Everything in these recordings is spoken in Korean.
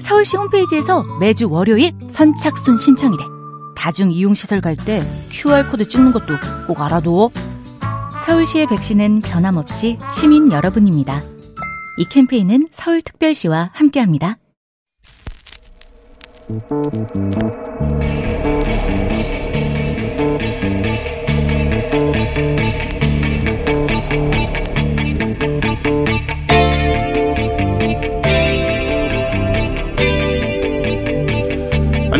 서울시 홈페이지에서 매주 월요일 선착순 신청이래. 다중 이용시설 갈 때 QR코드 찍는 것도 꼭 알아둬. 서울시의 백신은 변함없이 시민 여러분입니다. 이 캠페인은 서울특별시와 함께합니다.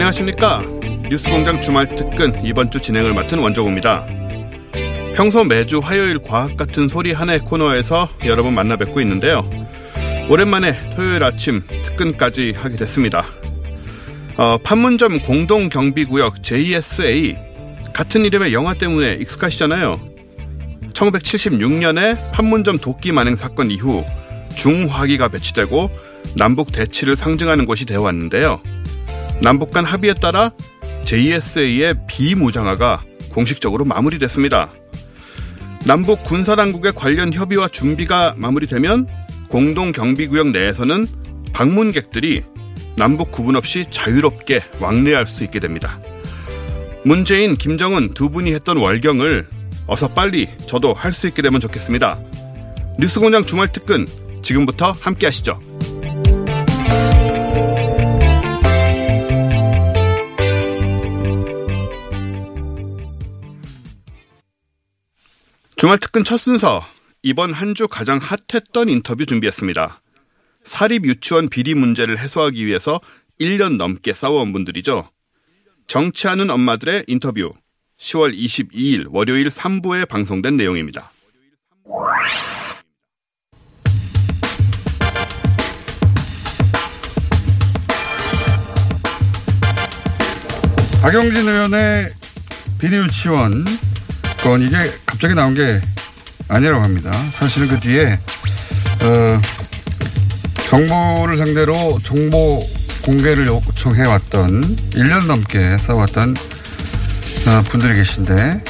안녕하십니까. 뉴스공장 주말 특근 이번 주 진행을 맡은 원종우입니다. 평소 매주 화요일 과학 같은 소리 하나의 코너에서 여러분 만나 뵙고 있는데요. 오랜만에 토요일 아침 특근까지 하게 됐습니다. 어, 판문점 공동경비구역 JSA 같은 이름의 영화 때문에 익숙하시잖아요. 1976년에 판문점 도끼 만행 사건 이후 중화기가 배치되고 남북 대치를 상징하는 곳이 되어 왔는데요. 남북 간 합의에 따라 JSA의 비무장화가 공식적으로 마무리됐습니다. 남북 군사당국의 관련 협의와 준비가 마무리되면 공동 경비구역 내에서는 방문객들이 남북 구분 없이 자유롭게 왕래할 수 있게 됩니다. 문재인, 김정은 두 분이 했던 월경을 어서 빨리 저도 할 수 있게 되면 좋겠습니다. 뉴스공장 주말 특근 지금부터 함께 하시죠. 주말 특근 첫 순서 이번 한 주 가장 핫했던 인터뷰 준비했습니다. 사립 유치원 비리 문제를 해소하기 위해서 1년 넘게 싸워온 분들이죠. 정치하는 엄마들의 인터뷰 10월 22일 월요일 3부에 방송된 내용입니다. 박영진 의원의 비리 유치원 건 이게 갑자기 나온 게 아니라고 합니다. 사실은 그 뒤에 어, 정부를 상대로 정보 공개를 요청해 왔던 1년 넘게 싸웠던 어, 분들이 계신데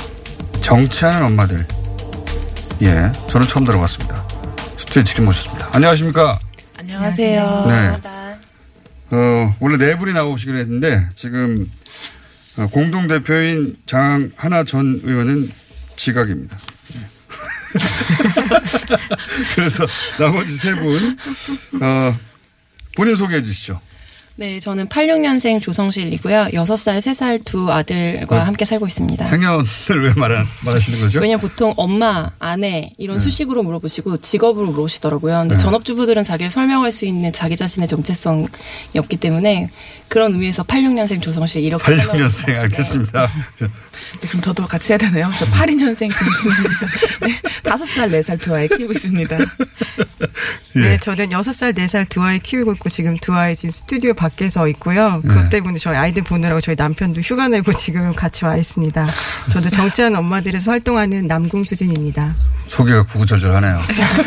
정치하는 엄마들 예 저는 처음 들어봤습니다. 스튜디오에 지금 모셨습니다. 안녕하십니까? 안녕하세요. 네. 어, 원래 네 분이 나오시기로 했는데 지금 어, 공동 대표인 장하나 전 의원은 지각입니다. 네. 그래서 나머지 세 분, 어, 본인 소개해 주시죠. 네, 저는 86년생 조성실이고요. 6살, 3살 두 아들과 어, 함께 살고 있습니다. 생년을 왜 말, 말하시는 거죠? 왜냐면 보통 엄마, 아내 이런 수식으로 물어보시고 직업으로 물어보시더라고요. 근데 네. 전업주부들은 자기를 설명할 수 있는 자기 자신의 정체성이 없기 때문에 그런 의미에서 86년생 조성실 이렇게 86년생 알겠습니다. 네, 그럼 저도 같이 해야 되나요? 저 82년생 김신입니다. 네, 5살, 4살 두 아이 키우고 있습니다. 예. 네, 저는 6살, 4살 두 아이 키우고 있고 지금 두 아이 지금 스튜디오 밖에서 있고요. 그것 네. 때문에 저희 아이들 보느라고 저희 남편도 휴가 내고 지금 같이 와 있습니다. 저도 정치하는 엄마들에서 활동하는 남궁수진입니다. 소개가 구구절절하네요.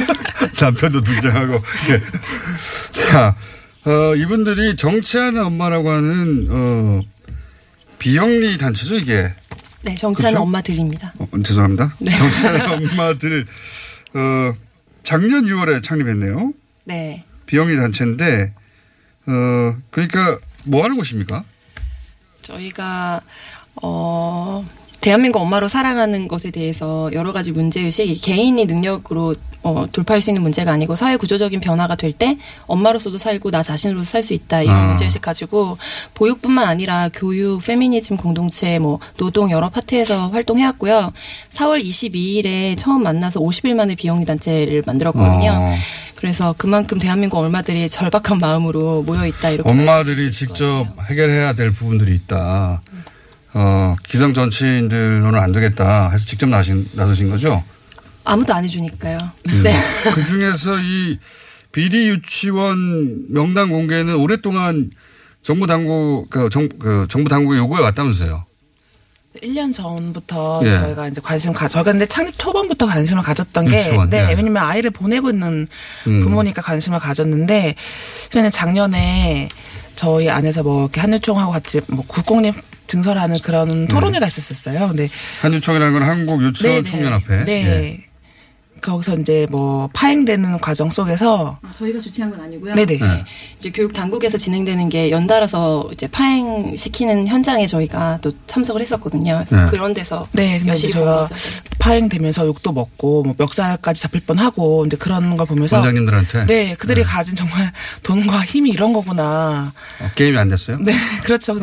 남편도 등장하고. 예. 자, 어, 이분들이 정치하는 엄마라고 하는 어, 비영리 단체죠 이게. 네, 정치하는 그렇죠? 엄마 들입니다. 어, 죄송합니다. 네. 정치하는 엄마 들 어, 작년 6월에 창립했네요. 네. 비영리 단체인데 어, 그러니까 뭐 하는 곳입니까? 저희가 어 대한민국 엄마로 살아가는 것에 대해서 여러 가지 문제의식, 개인이 능력으로 어, 돌파할 수 있는 문제가 아니고 사회 구조적인 변화가 될 때 엄마로서도 살고 나 자신으로도 살 수 있다 이런 아. 문제의식 가지고 보육뿐만 아니라 교육, 페미니즘 공동체, 뭐 노동 여러 파트에서 활동해왔고요. 4월 22일에 처음 만나서 50일 만에 비영리 단체를 만들었거든요. 어, 그래서 그만큼 대한민국 엄마들이 절박한 마음으로 모여 있다 이렇게 엄마들이 직접. 해결해야 될 부분들이 있다. 어, 기성 정치인들로는 안 되겠다 해서 직접 나신, 나서신 거죠? 아무도 안 해주니까요. 음. 네. 그 중에서 이 비리 유치원 명단 공개는 오랫동안 정부 당국 그, 정, 그 정부 당국의 요구가 왔다면서요. 1년 전부터 예. 저희가 이제 관심 가, 저희가 근데 창립 초반부터 관심을 가졌던 게, 유치원, 네, 예. 왜냐면 아이를 보내고 있는 음. 부모니까 관심을 가졌는데, 저는 작년에 저희 안에서 뭐 이렇게 한유총하고 같이 뭐 국공립 증설하는 그런 토론회가 있었었어요. 근데 한유총이라는 건 한국 유치원 네네. 총연합회. 네. 예. 거기서 이제 뭐 파행되는 과정 속에서 저희가 주최한 건 아니고요. 네네. 네. 이제 교육 당국에서 진행되는 게 연달아서 이제 파행 시키는 현장에 저희가 또 참석을 했었거든요. 그래서 네. 그런 데서 네, 근데 열심히 거죠. 파행되면서 욕도 먹고 뭐 멱살까지 잡힐 뻔하고 이제 그런 걸 보면서 원장님들한테 네, 그들이 가진 정말 돈과 힘이 이런 거구나. 어, 게임이 안 됐어요. 네, 그렇죠.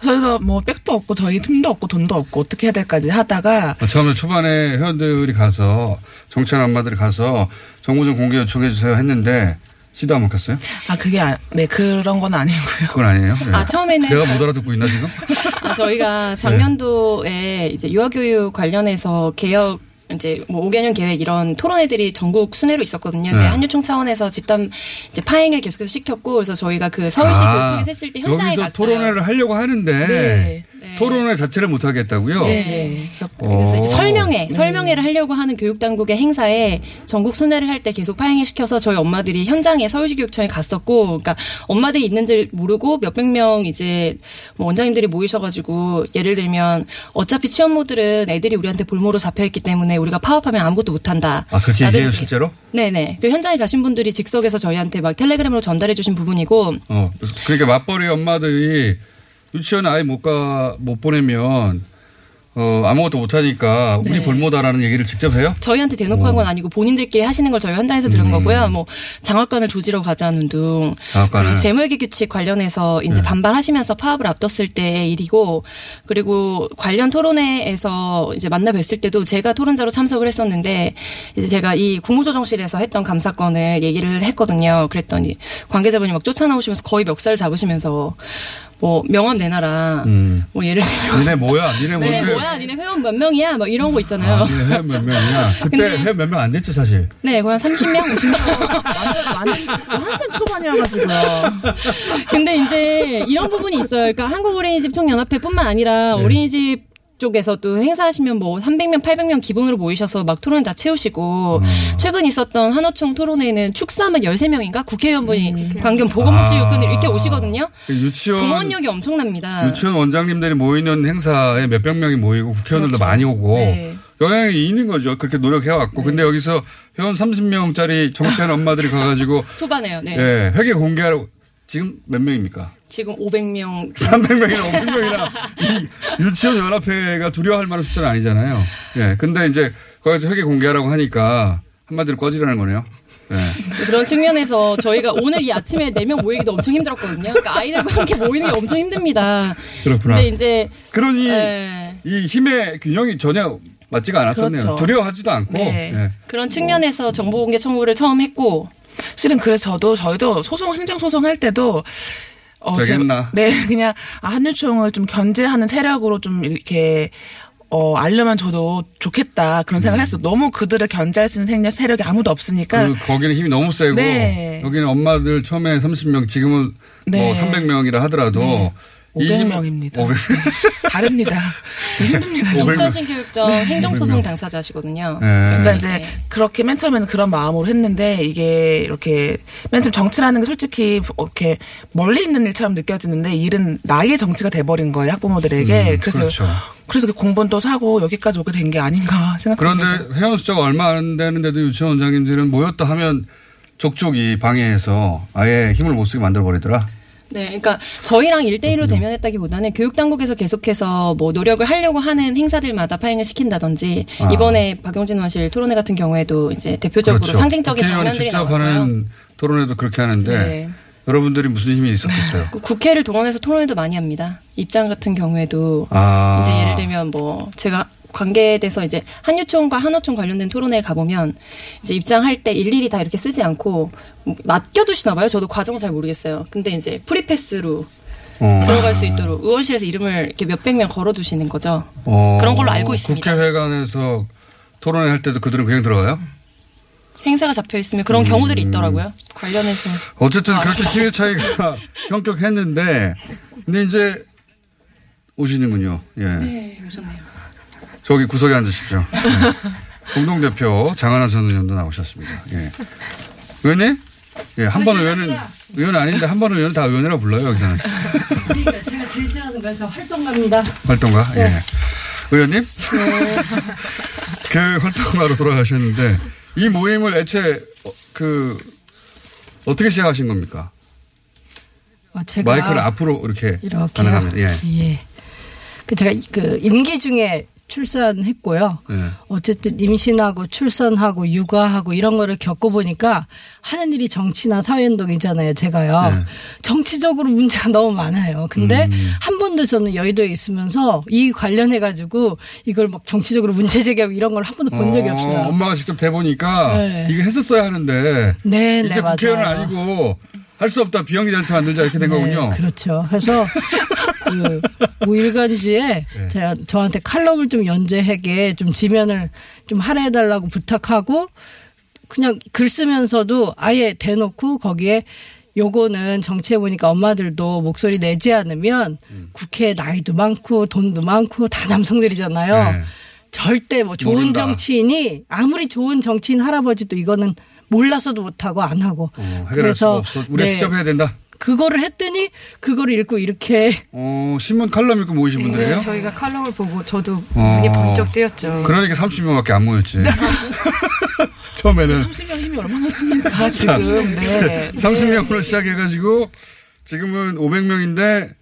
그래서 뭐 백도 없고 저희 틈도 없고 돈도 없고 어떻게 해야 될까지 하다가 어, 처음에 초반에 회원들이 가서 정치한 엄마들이 가서 정부 좀 공개 요청해 주세요 했는데 시도 안 먹혔어요? 아 그게 아, 네 그런 건 아니고요. 그건 아니에요. 예. 아, 처음에는 내가 못 알아듣고 있나 지금? 아, 저희가 작년도에 이제 유아교육 관련해서 개혁 이제 뭐 5개년 계획 이런 토론회들이 전국 순회로 있었거든요. 근데 네. 한유총 차원에서 집단 이제 파행을 계속해서 시켰고 그래서 저희가 그 서울시 아, 교육청에서 했을 때 현장에 여기서 갔어요. 토론회를 하려고 하는데 네. 네. 토론회 자체를 못 하겠다고요. 네, 네. 그래서 이제 오. 설명회, 네. 설명회를 하려고 하는 교육당국의 행사에 전국 순회를 할 때 계속 파행을 시켜서 저희 엄마들이 현장에 서울시 교육청에 갔었고, 그러니까 엄마들이 있는 줄 모르고 몇백 명 이제 뭐 원장님들이 모이셔가지고 예를 들면 어차피 취업모들은 애들이 우리한테 볼모로 잡혀있기 때문에 우리가 파업하면 아무것도 못한다. 아 그렇게 얘기해요. 실제로? 네네. 그리고 현장에 가신 분들이 즉석에서 저희한테 막 텔레그램으로 전달해주신 부분이고, 어 그러니까 맞벌이 엄마들이 유치원 아이 못가 못 보내면 어 아무것도 못 하니까 우리 네. 볼모다라는 얘기를 직접 해요? 저희한테 대놓고 오. 한건 아니고 본인들끼리 하시는 걸 저희 현장에서 들은 음. 거고요. 뭐 장학관을 조지러 가자는 둥 장학관을. 그리고 재무회계 규칙 관련해서 이제 네. 반발하시면서 파업을 앞뒀을 때의 일이고 그리고 관련 토론회에서 이제 만나 뵀을 때도 제가 토론자로 참석을 했었는데 이제 제가 이 국무조정실에서 했던 감사건을 얘기를 했거든요. 그랬더니 관계자분이 막 쫓아나오시면서 거의 멱살 잡으시면서 뭐 명함 내놔라. 음. 뭐 예를 들면 니네 뭐야? 니네 네, 뭔데? 뭐야 니네 회원 몇 명이야? 막 이런 거 있잖아요. 아, 니네 회원 몇 명이야? 그때 근데- 회원 몇 명 안 됐죠 사실. 네, 거의 한 30명, 50명. 완전 한참 초반이어가지고요. 근데 이제 이런 부분이 있어요. 그러니까 한국어린이집 총연합회뿐만 아니라 네. 어린이집 쪽에서도 행사하시면 뭐 300명, 800명 기본으로 모이셔서 막 토론 다 채우시고 음. 최근 있었던 한호총 토론회는 축사하면 13명인가 국회의원분이 방금 보건복지 아. 요건을 이렇게 오시거든요. 그 유치원 동원력이 엄청납니다. 유치원 원장님들이 모이는 행사에 몇백 명이 모이고 국회의원들도 그렇죠. 많이 오고 네. 영향이 있는 거죠. 그렇게 노력해왔고. 네. 근데 여기서 회원 30명짜리 정치하는 엄마들이 가가지고 초반에요. 네. 예, 회계 공개하라고 지금 몇 명입니까? 지금 500명 300명이나 500명이나 유치원 연합회가 두려워할 만한 숫자는 아니잖아요. 예. 근데 이제 거기서 회계 공개하라고 하니까 한마디로 꺼지라는 거네요. 예. 그런 측면에서 저희가 오늘 이 아침에 4명 모이기도 엄청 힘들었거든요. 그러니까 아이들과 함께 모이는 게 엄청 힘듭니다. 그렇구나. 근데 이제 그러니 네. 이 힘의 균형이 전혀 맞지가 않았었네요. 그렇죠. 두려워하지도 않고. 네. 예. 그런 측면에서 정보공개 청구를 처음 했고 실은 그래서 저도 저희도 소송 행정 소송 할 때도 어, 되게 제가-? 네, 그냥 아, 한유총을 좀 견제하는 세력으로 좀 이렇게 어 알려면 저도 좋겠다 그런 생각을 했어. 너무 그들을 견제할 수 있는 세력, 세력 이 아무도 없으니까 그 거기는 힘이 너무 세고 네. 여기는 엄마들 처음에 30명 지금은 네. 뭐 300명이라 하더라도 네. 이 힘- 500명입니다. 500. 다릅니다. 좀 힘듭니다. 좀. 정천신교육청 행정소송 당사자시거든요. 네. 그러니까 이제 네. 그렇게 맨 처음에는 그런 마음으로 했는데 이게 이렇게 맨 처음 정치라는 게 솔직히 이렇게 멀리 있는 일처럼 느껴지는데 일은 나의 정치가 돼버린 거예요 학부모들에게 음, 그래서 그렇죠. 그래서 공부는 또 사고 여기까지 오게 된 게 아닌가 생각합니다. 그런데 회원 숫자가 얼마 안 되는데도 유치원 원장님들은 모였다 하면 족족이 방해해서 아예 힘을 못 쓰게 만들어 버리더라. 네, 그러니까 저희랑 1대1로 대면했다기보다는 교육 당국에서 계속해서 뭐 노력을 하려고 하는 행사들마다 파행을 시킨다든지 아. 이번에 박용진 의원실 토론회 같은 경우에도 이제 대표적으로 그렇죠. 상징적인 장면들이 나왔고요. 하는 토론회도 그렇게 하는데 네. 여러분들이 무슨 힘이 있었겠어요? 그 국회를 동원해서 토론회도 많이 합니다. 입장 같은 경우에도 아. 이제 예를 들면 뭐 제가 관계돼서 이제 한유총과 한어총 관련된 토론회에 가보면 이제 입장할 때 일일이 다 이렇게 쓰지 않고 맡겨두시나 봐요. 저도 과정은 잘 모르겠어요. 근데 이제 프리패스로 어. 들어갈 수 있도록 의원실에서 이름을 이렇게 몇백 명 걸어두시는 거죠. 어. 그런 걸로 알고 있습니다. 국회회관에서 토론회 할 때도 그들은 그냥 들어가요? 행사가 잡혀 있으면 그런 경우들이 있더라고요. 관련해서 어쨌든 아, 그렇게 시일 차이가 현격했는데, 근데 이제 오시는군요. 예. 네, 오셨네요. 저기 구석에 앉으십시오. 네. 공동대표 장하나 전 의원도 나오셨습니다. 예. 의원님? 예, 한 번 의원은, 의원 아닌데 한 번은 의원은 다 의원이라고 불러요, 여기서는. 그러니까 제가 제일 싫어하는 건 저 활동가입니다. 활동가? 예. 의원님? 그 활동가로 돌아가셨는데, 이 모임을 애초에, 어, 그, 어떻게 시작하신 겁니까? 어, 제가 마이크를 앞으로 이렇게 이렇게요? 가능하면, 예. 예. 그 제가 그 임기 중에 출산했고요. 예. 어쨌든 임신하고 출산하고 육아하고 이런 거를 겪어보니까 하는 일이 정치나 사회운동이잖아요, 제가요. 네. 정치적으로 문제가 너무 많아요. 근데 음. 한 번도 저는 여의도에 있으면서 이 관련해가지고 이걸 막 정치적으로 문제 제기하고 이런 걸 한 번도 본 적이 어, 없어요. 엄마가 직접 대보니까 네. 이거 했었어야 하는데 네, 이제 네, 국회의원은 맞아요. 아니고 할 수 없다 비영리 단체 만들자 이렇게 된 거군요. 네, 그렇죠. 그래서 그 우일간지에 네. 제가 저한테 칼럼을 좀 연재하게 좀 지면을 좀 할애해달라고 부탁하고 그냥 글 쓰면서도 아예 대놓고 거기에 요거는 정치해 보니까 엄마들도 목소리 내지 않으면 음. 국회에 나이도 많고 돈도 많고 다 남성들이잖아요. 네. 절대 뭐 좋은 모른다. 정치인이 아무리 좋은 정치인 할아버지도 이거는 몰라서도 못하고 안 하고 어, 그래서 수가 없어. 우리가 네. 직접 해야 된다. 그거를 했더니 그거를 읽고 이렇게 어, 신문 칼럼 읽고 모이신 분들이에요? 네, 저희가 칼럼을 보고 저도 어. 눈이 번쩍 뜨였죠. 그러니까 30명밖에 안 모였지. 네. 처음에는 30명 힘이 얼마나 큽니까 지금. 네. 30명으로 시작해가지고 지금은 500명인데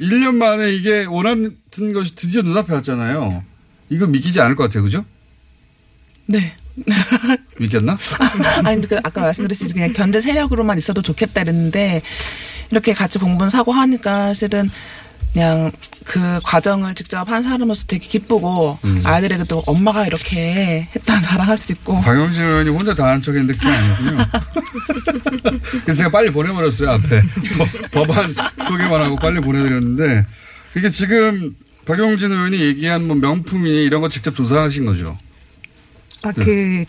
1년 만에 이게 원하는 것이 드디어 눈앞에 왔잖아요. 이거 믿기지 않을 것 같아요. 그죠? 네. 믿겼나? 아니, 그 아까 말씀드렸듯이 그냥 견제 세력으로만 있어도 좋겠다 이랬는데, 이렇게 같이 공부는 사고 하니까 실은 그냥 그 과정을 직접 한 사람으로서 되게 기쁘고, 음. 아이들에게 또 엄마가 이렇게 했다 자랑할 수 있고. 박영진 의원이 혼자 다 한 척했는데 그게 아니군요. 그래서 제가 빨리 보내버렸어요, 앞에. 법- 법안 소개만 하고 빨리 보내드렸는데, 이게 지금 박영진 의원이 얘기한 뭐 명품이 이런 거 직접 조사하신 거죠. 아, 그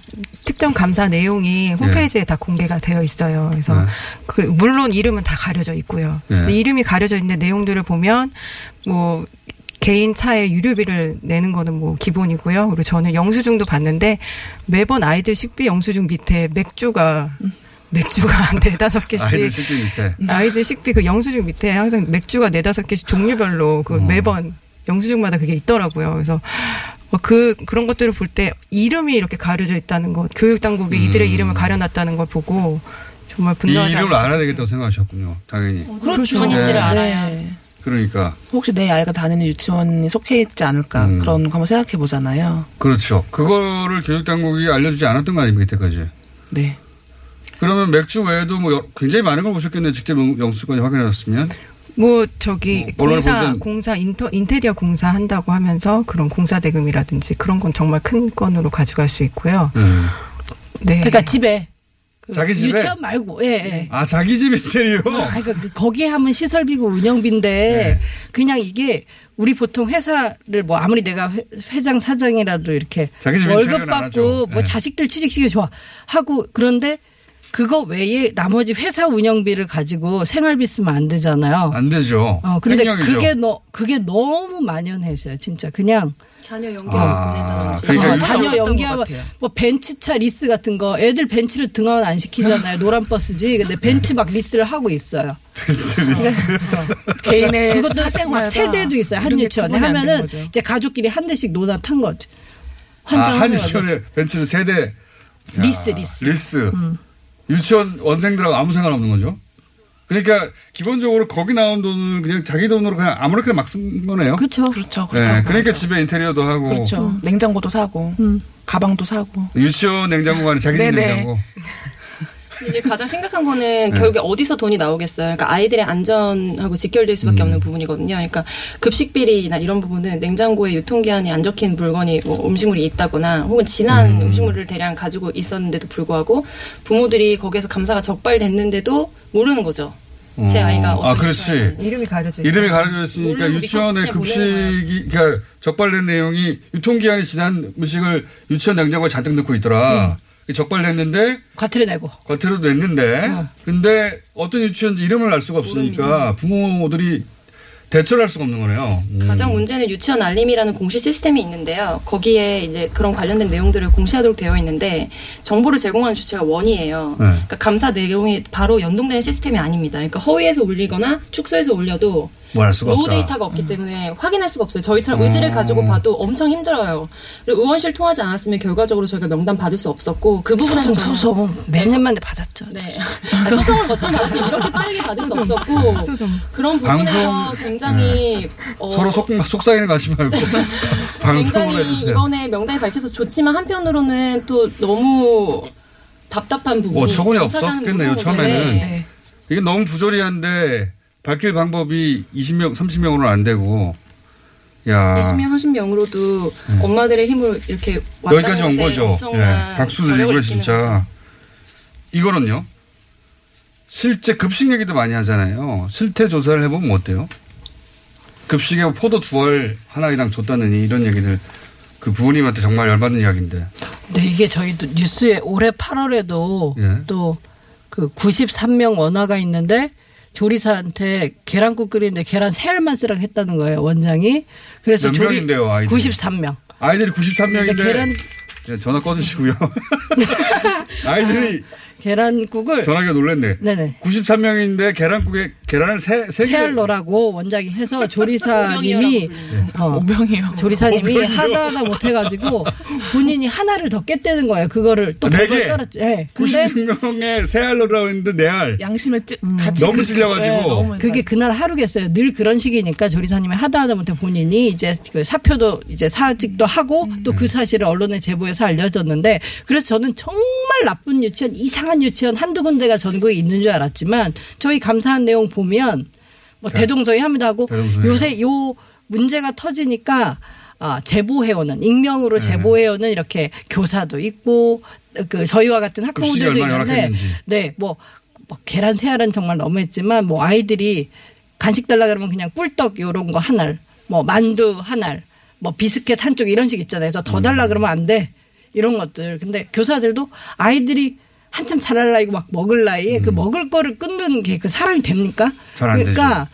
특정 감사 내용이 홈페이지에 다 공개가 되어 있어요. 그래서 네. 그 물론 이름은 다 가려져 있고요. 네. 근데 이름이 가려져 있는데 내용들을 보면 뭐 개인 차에 유류비를 내는 거는 뭐 기본이고요. 그리고 저는 영수증도 봤는데 매번 아이들 식비 영수증 밑에 맥주가 맥주가 한 네다섯 개씩 아이들 식비 밑에. 아이들 식비 그 영수증 밑에 항상 맥주가 네다섯 개씩 종류별로 그 어. 매번 영수증마다 그게 있더라고요. 그래서 뭐 그 그런 것들을 볼 때 이름이 이렇게 가려져 있다는 것, 교육 당국이 이들의 음. 이름을 가려놨다는 걸 보고 정말 이 분노하지 이름을 않을 수 알아야. 되겠다고 생각하셨군요. 당연히. 그렇죠. 전인지를 네. 알아야. 네. 그러니까. 혹시 내 아이가 다니는 유치원이 속해 있지 않을까 음. 그런 거 한번 생각해 보잖아요. 그렇죠. 그거를 교육 당국이 알려주지 않았던 거 아닙니까, 이때까지. 네. 그러면 맥주 외에도 뭐 여- 굉장히 많은 걸 보셨겠네요. 직접 영- 영수증까지 확인하셨으면. 뭐 저기 뭐 공사 공사 인터 인테리어 공사 한다고 하면서 그런 공사 대금이라든지 그런 건 정말 큰 건으로 가져갈 수 있고요. 음. 네. 그러니까 집에 그 자기 집에? 유치원 말고 예. 예. 아, 자기 집 인테리어? 아, 그러니까 그 거기에 하면 시설비고 운영비인데 네. 그냥 이게 우리 보통 회사를 뭐 아무리 내가 회, 회장 사장이라도 이렇게 자기 집 월급. 받고 뭐 네. 자식들 취직시켜 좋아 하고 그런데 그거 외에 나머지 회사 운영비를 가지고 생활비 쓰면 안 되잖아요. 안 되죠. 어 근데 횡령이죠. 그게 너 그게 너무 만연해서요. 진짜 그냥 자녀 연기하고 아, 보내다든지. 그러니까 어, 자녀 같아요. 뭐 벤츠차 리스 같은 거 애들 벤츠를 등하원 안 시키잖아요. 노란 버스지. 근데 벤츠 막 리스를 하고 있어요. 개인의 그것도 막 사생활과 세 대도 있어요. 한 유치원에 하면은. 이제 가족끼리 한 대씩 노나 탄 거지. 아, 한 유치원에 벤츠를 세 대. 리스 리스. 음. 리스. 유치원 원생들하고 아무 상관 없는 거죠. 그러니까 기본적으로 거기 나온 돈을 그냥 자기 돈으로 그냥 아무렇게나 막 쓴 거네요. 그렇죠. 그렇죠. 네, 그러니까 하죠. 집에 인테리어도 하고 그렇죠. 냉장고도 사고 음. 가방도 사고. 유치원 냉장고가 아니라 자기 집. 냉장고. 이제 가장 심각한 거는 네. 결국에 어디서 돈이 나오겠어요. 그러니까 아이들의 안전하고 직결될 수밖에 음. 없는 부분이거든요. 그러니까 급식 비리나 이런 부분은 냉장고에 유통기한이 안 적힌 물건이 뭐 음식물이 있다거나 혹은 지난 음. 식물을 대량 가지고 있었는데도 불구하고 부모들이 거기에서 감사가 적발됐는데도 모르는 거죠. 제 아이가 아, 어떤 그렇지. 이름이 가려져 있어요. 이름이 가려져 있으니까 우리 급식이 그러니까 적발된 내용이 유통기한이 지난 음식을 유치원 냉장고에 잔뜩 넣고 있더라. 적발됐는데 과태료 내고. 과태료도 냈는데 어. 근데 어떤 유치원인지 이름을 알 수가 없으니까 부모들이 대처를 할 수가 없는 거네요. 음. 가장 문제는 유치원 알림이라는 공시 시스템이 있는데요. 거기에 이제 그런 관련된 내용들을 공시하도록 되어 있는데 정보를 제공하는 주체가 원이에요. 네. 그러니까 감사 내용이 바로 연동되는 시스템이 아닙니다. 그러니까 허위해서 올리거나 축소해서 올려도 뭐할 수가 raw 없다. 데이터가 없기 때문에 확인할 수가 없어요. 저희처럼 음. 의지를 가지고 봐도 엄청 힘들어요. 그리고 의원실 통하지 않았으면 결과적으로 저희가 명단 받을 수 없었고 그 부분에서 소송, 소송. 몇 년 만에 받았죠. 네. 아, 소송을 받았는데 이렇게 빠르게 받을 수 없었고 소송. 그런 부분에서 방송, 굉장히 어, 서로 속, 거 하지 말고 방송을 굉장히. 이번에 명단이 밝혀서 좋지만 한편으로는 또 너무 답답한 부분이 뭐 저건이 감사자는 없었겠네요, 처음에는. 네. 이게 너무 부조리한데 밝힐 방법이 20명, 30명으로는 안 되고 야 20명, 30명으로도 엄마들의 힘을 이렇게 아. 네. 여기까지 온 거죠. 예. 박수 드리고요, 진짜. 거죠. 이거는요. 실제 급식 얘기도 많이 하잖아요. 실태 조사를 해보면 어때요? 급식에 뭐 포도 두 알 하나이당 줬다느니 이런 얘기들 그 부모님한테 정말 열받는 이야기인데. 네, 이게 저희도 뉴스에 올해 8월에도 예. 또그 93명 원화가 있는데 조리사한테 계란국 끓이는데 계란 세 알만 쓰라고 했다는 거예요, 원장이. 그래서 몇 조리 명인데요, 아이들이? 93명. 아이들이 93명인데 근데 계란 예, 전화 꺼주시고요. 아이들이 계란국을 전화기가 놀랬네. 네네. 93명인데 계란국에 계란을 세, 세 개. 세알 넣으라고 원장이 해서 조리사님이 어, 오병이요. 조리사님이 오병이요? 하다 하다 못해가지고 본인이 하나를 더 깼다는 거예요. 그거를 또네 그걸 개? 떨었지. 예. 근데 96명에 세 알로라고 했는데 네 알. 양심에 찌, 같이 너무 그- 찔려가지고. 네, 너무 그게 그날 하루겠어요. 늘 그런 식이니까 조리사님이 하다 하다 못해 본인이 이제 그 사표도 이제 사직도 하고 또그 사실을 언론에 제보해서 알려졌는데 그래서 저는 정말 나쁜 유치원, 이상한 유치원 한두 군데가 전국에 있는 줄 알았지만 저희 감사한 내용 보면 뭐 대동소이 합니다 하고 대동소이. 요새 요 문제가 터지니까 아, 제보해오는 익명으로 제보해오는 이렇게 교사도 있고 그 저희와 같은 급식이 학부모들도 있는데 열악했는지. 네, 뭐, 뭐 계란 세 알은 정말 너무했지만 뭐 아이들이 간식 달라 그러면 그냥 꿀떡 요런 거 한 알, 뭐 만두 한 알, 뭐 비스켓 한 쪽 이런 식 있잖아요. 그래서 더 음. 달라 그러면 안 돼. 이런 것들. 근데 교사들도 아이들이 한참 자랄 나이고 막 먹을 나이에 그 먹을 거를 끊는 게 그 사람이 됩니까? 음. 잘안 그러니까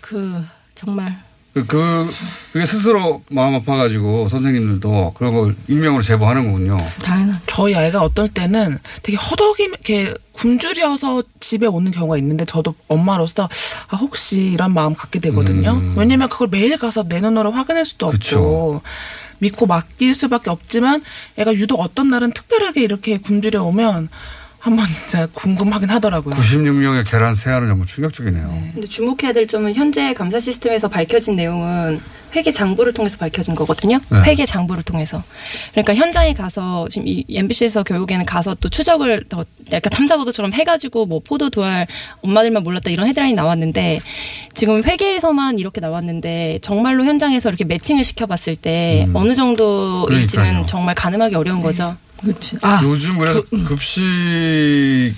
그 정말 그, 그, 그게 스스로 마음 아파가지고 선생님들도 그런 걸 익명으로 제보하는 거군요. 당연한 저희 아이가 어떨 때는 되게 허덕이 이렇게 굶주려서 집에 오는 경우가 있는데 저도 엄마로서 아 혹시 이런 마음 갖게 되거든요. 왜냐면 그걸 매일 가서 내 눈으로 확인할 수도 음. 그쵸. 없고 믿고 맡길 수밖에 없지만 애가 유독 어떤 날은 특별하게 이렇게 굶주려 오면 한번 진짜 궁금하긴 하더라고요. 96명의 계란 세 알은 정말 충격적이네요. 근데 주목해야 될 점은 현재 감사 시스템에서 밝혀진 내용은 회계 장부를 통해서 밝혀진 거거든요. 네. 회계 장부를 통해서. 그러니까 현장에 가서 지금 이 MBC에서 결국에는 가서 또 추적을 더 약간 탐사 보도처럼 해가지고 뭐 포도 두알 엄마들만 몰랐다 이런 헤드라인이 나왔는데 지금 회계에서만 이렇게 나왔는데 정말로 현장에서 이렇게 매칭을 시켜봤을 때 음. 어느 정도일지는 그러니까요. 정말 가늠하기 어려운 거죠. 그렇지. 아, 요즘 그래서 급식을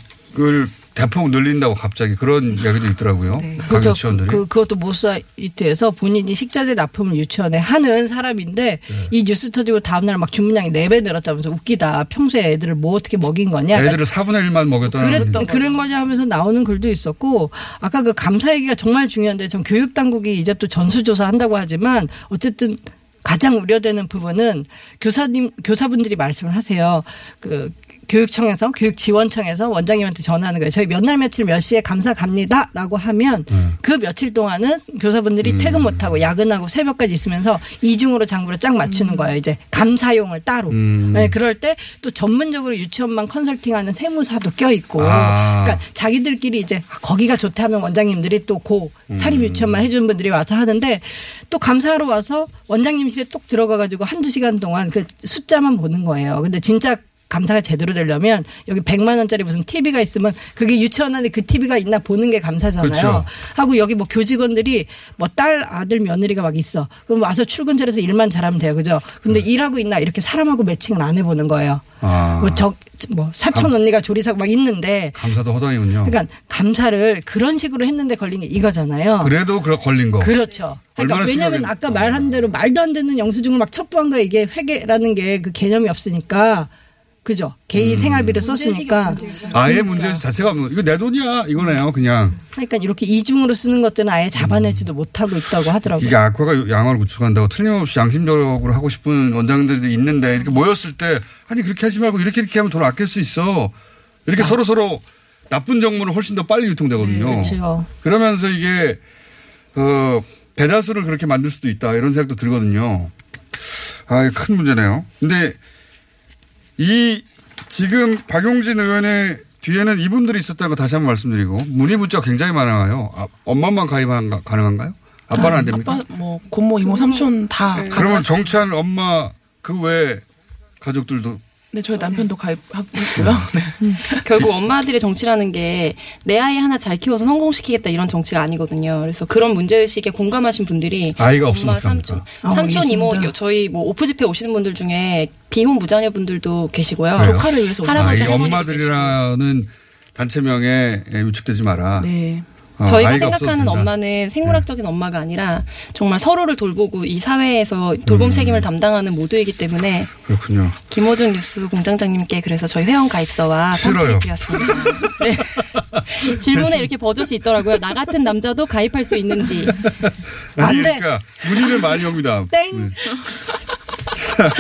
대폭 늘린다고 갑자기 그런 이야기도 있더라고요. 네. 각 그죠. 유치원들이. 그, 그것도 모사이트에서 본인이 식자재 납품을 유치원에 하는 사람인데 네. 이 뉴스 터지고 다음날 막 주문량이 4배 늘었다면서 웃기다. 평소에 애들을 뭐 어떻게 먹인 거냐. 애들을 4분의 1만 먹였다는 그랬, 그런 거냐 하면서 나오는 글도 있었고 아까 그 감사 얘기가 정말 중요한데 전 교육 당국이 이제 또 전수조사 한다고 하지만 어쨌든 가장 우려되는 부분은 교사님 교사분들이 말씀을 하세요. 그 교육청에서 교육지원청에서 원장님한테 전화하는 거예요. 저희 몇 날 며칠 몇 시에 감사 갑니다라고 하면 음. 그 며칠 동안은 교사분들이 퇴근 못 하고 야근하고 새벽까지 있으면서 이중으로 장부를 쫙 맞추는 거예요. 이제 감사용을 따로. 음. 네, 그럴 때 또 전문적으로 유치원만 컨설팅하는 세무사도 껴 있고. 아. 그러니까 자기들끼리 이제 거기가 좋다 하면 원장님들이 또고 음. 사립 유치원만 해주는 분들이 와서 하는데 또 감사하러 와서 원장님실에 똑 들어가 가지고 한두 시간 동안 그 숫자만 보는 거예요. 근데 진짜 감사가 제대로 되려면 여기 100만 원짜리 무슨 TV가 있으면 그게 유치원 안에 그 TV가 있나 보는 게 감사잖아요. 그렇죠. 하고 여기 뭐 교직원들이 뭐 딸 아들 며느리가 막 있어. 그럼 와서 출근 잘해서 일만 잘하면 돼요. 그죠? 근데 일하고 있나 이렇게 사람하고 매칭을 안 해보는 거예요. 음. 아. 뭐저 뭐 사촌 언니가 조리사고 막 있는데 감사도 허당이군요. 그러니까 감사를 그런 식으로 했는데 걸린 게 이거잖아요. 그래도 그렇 걸린 거. 그렇죠. 그러니까 왜냐하면 아까 말한 대로 말도 안 되는 영수증을 막 첩부한 거 이게 회계라는 게 그 개념이 없으니까 그죠? 음. 개인 생활비를 썼으니까. 아예 문제 자체가 없는 이거 내 돈이야 이거네요 그냥 그러니까 이렇게 이중으로 쓰는 것들은 아예 잡아내지도 못하고 있다고 하더라고요. 이게 악화가 양화를 구축한다고 틀림없이 양심적으로 하고 싶은 원장들이 있는데 이렇게 모였을 때 아니 그렇게 하지 말고 이렇게 이렇게 하면 돈 아낄 수 있어 이렇게 서로 서로 나쁜 정보는 훨씬 더 빨리 유통되거든요. 그렇죠. 그러면서 이게 어 배다수를 그렇게 만들 수도 있다 이런 생각도 들거든요. 아, 큰 문제네요. 근데 이 지금 박용진 의원의 뒤에는 이분들이 있었다는 거 다시 한번 말씀드리고 문의 문자가 굉장히 많아요. 아, 엄마만 가입 가능한가요? 아빠는 안 됩니까? 아빠 뭐 고모 이모 삼촌 다 그러면. 정치하는 엄마 그 외에 가족들도 네 저희 남편도 가입하고 있고요. 네. 결국 엄마들의 정치라는 게 내 아이 하나 잘 키워서 성공시키겠다 이런 정치가 아니거든요. 그래서 그런 문제의식에 공감하신 분들이 아이가 없으면 엄마, 삼촌? 아, 삼촌, 이모. 저희 뭐 오프 집회 오시는 분들 중에 비혼 무자녀 분들도 계시고요. 그래요? 조카를 위해서 아, 할아버지, 이 할머니도 엄마들이라는 단체명에 위축되지 마라. 네. 어, 저희가 생각하는 된다. 네. 엄마는 생물학적인 엄마가 아니라 정말 서로를 돌보고 이 사회에서 음. 돌봄 책임을 담당하는 모두이기 때문에 그렇군요. 김호중 뉴스 공장장님께 그래서 저희 회원 가입서와. 팜플렛 드렸습니다. 네. 질문에 이렇게 버젓이 있더라고요. 나 같은 남자도 가입할 수 있는지. 아니 안 돼. 그러니까 문의를 많이 옵니다. 땡. 네. 자,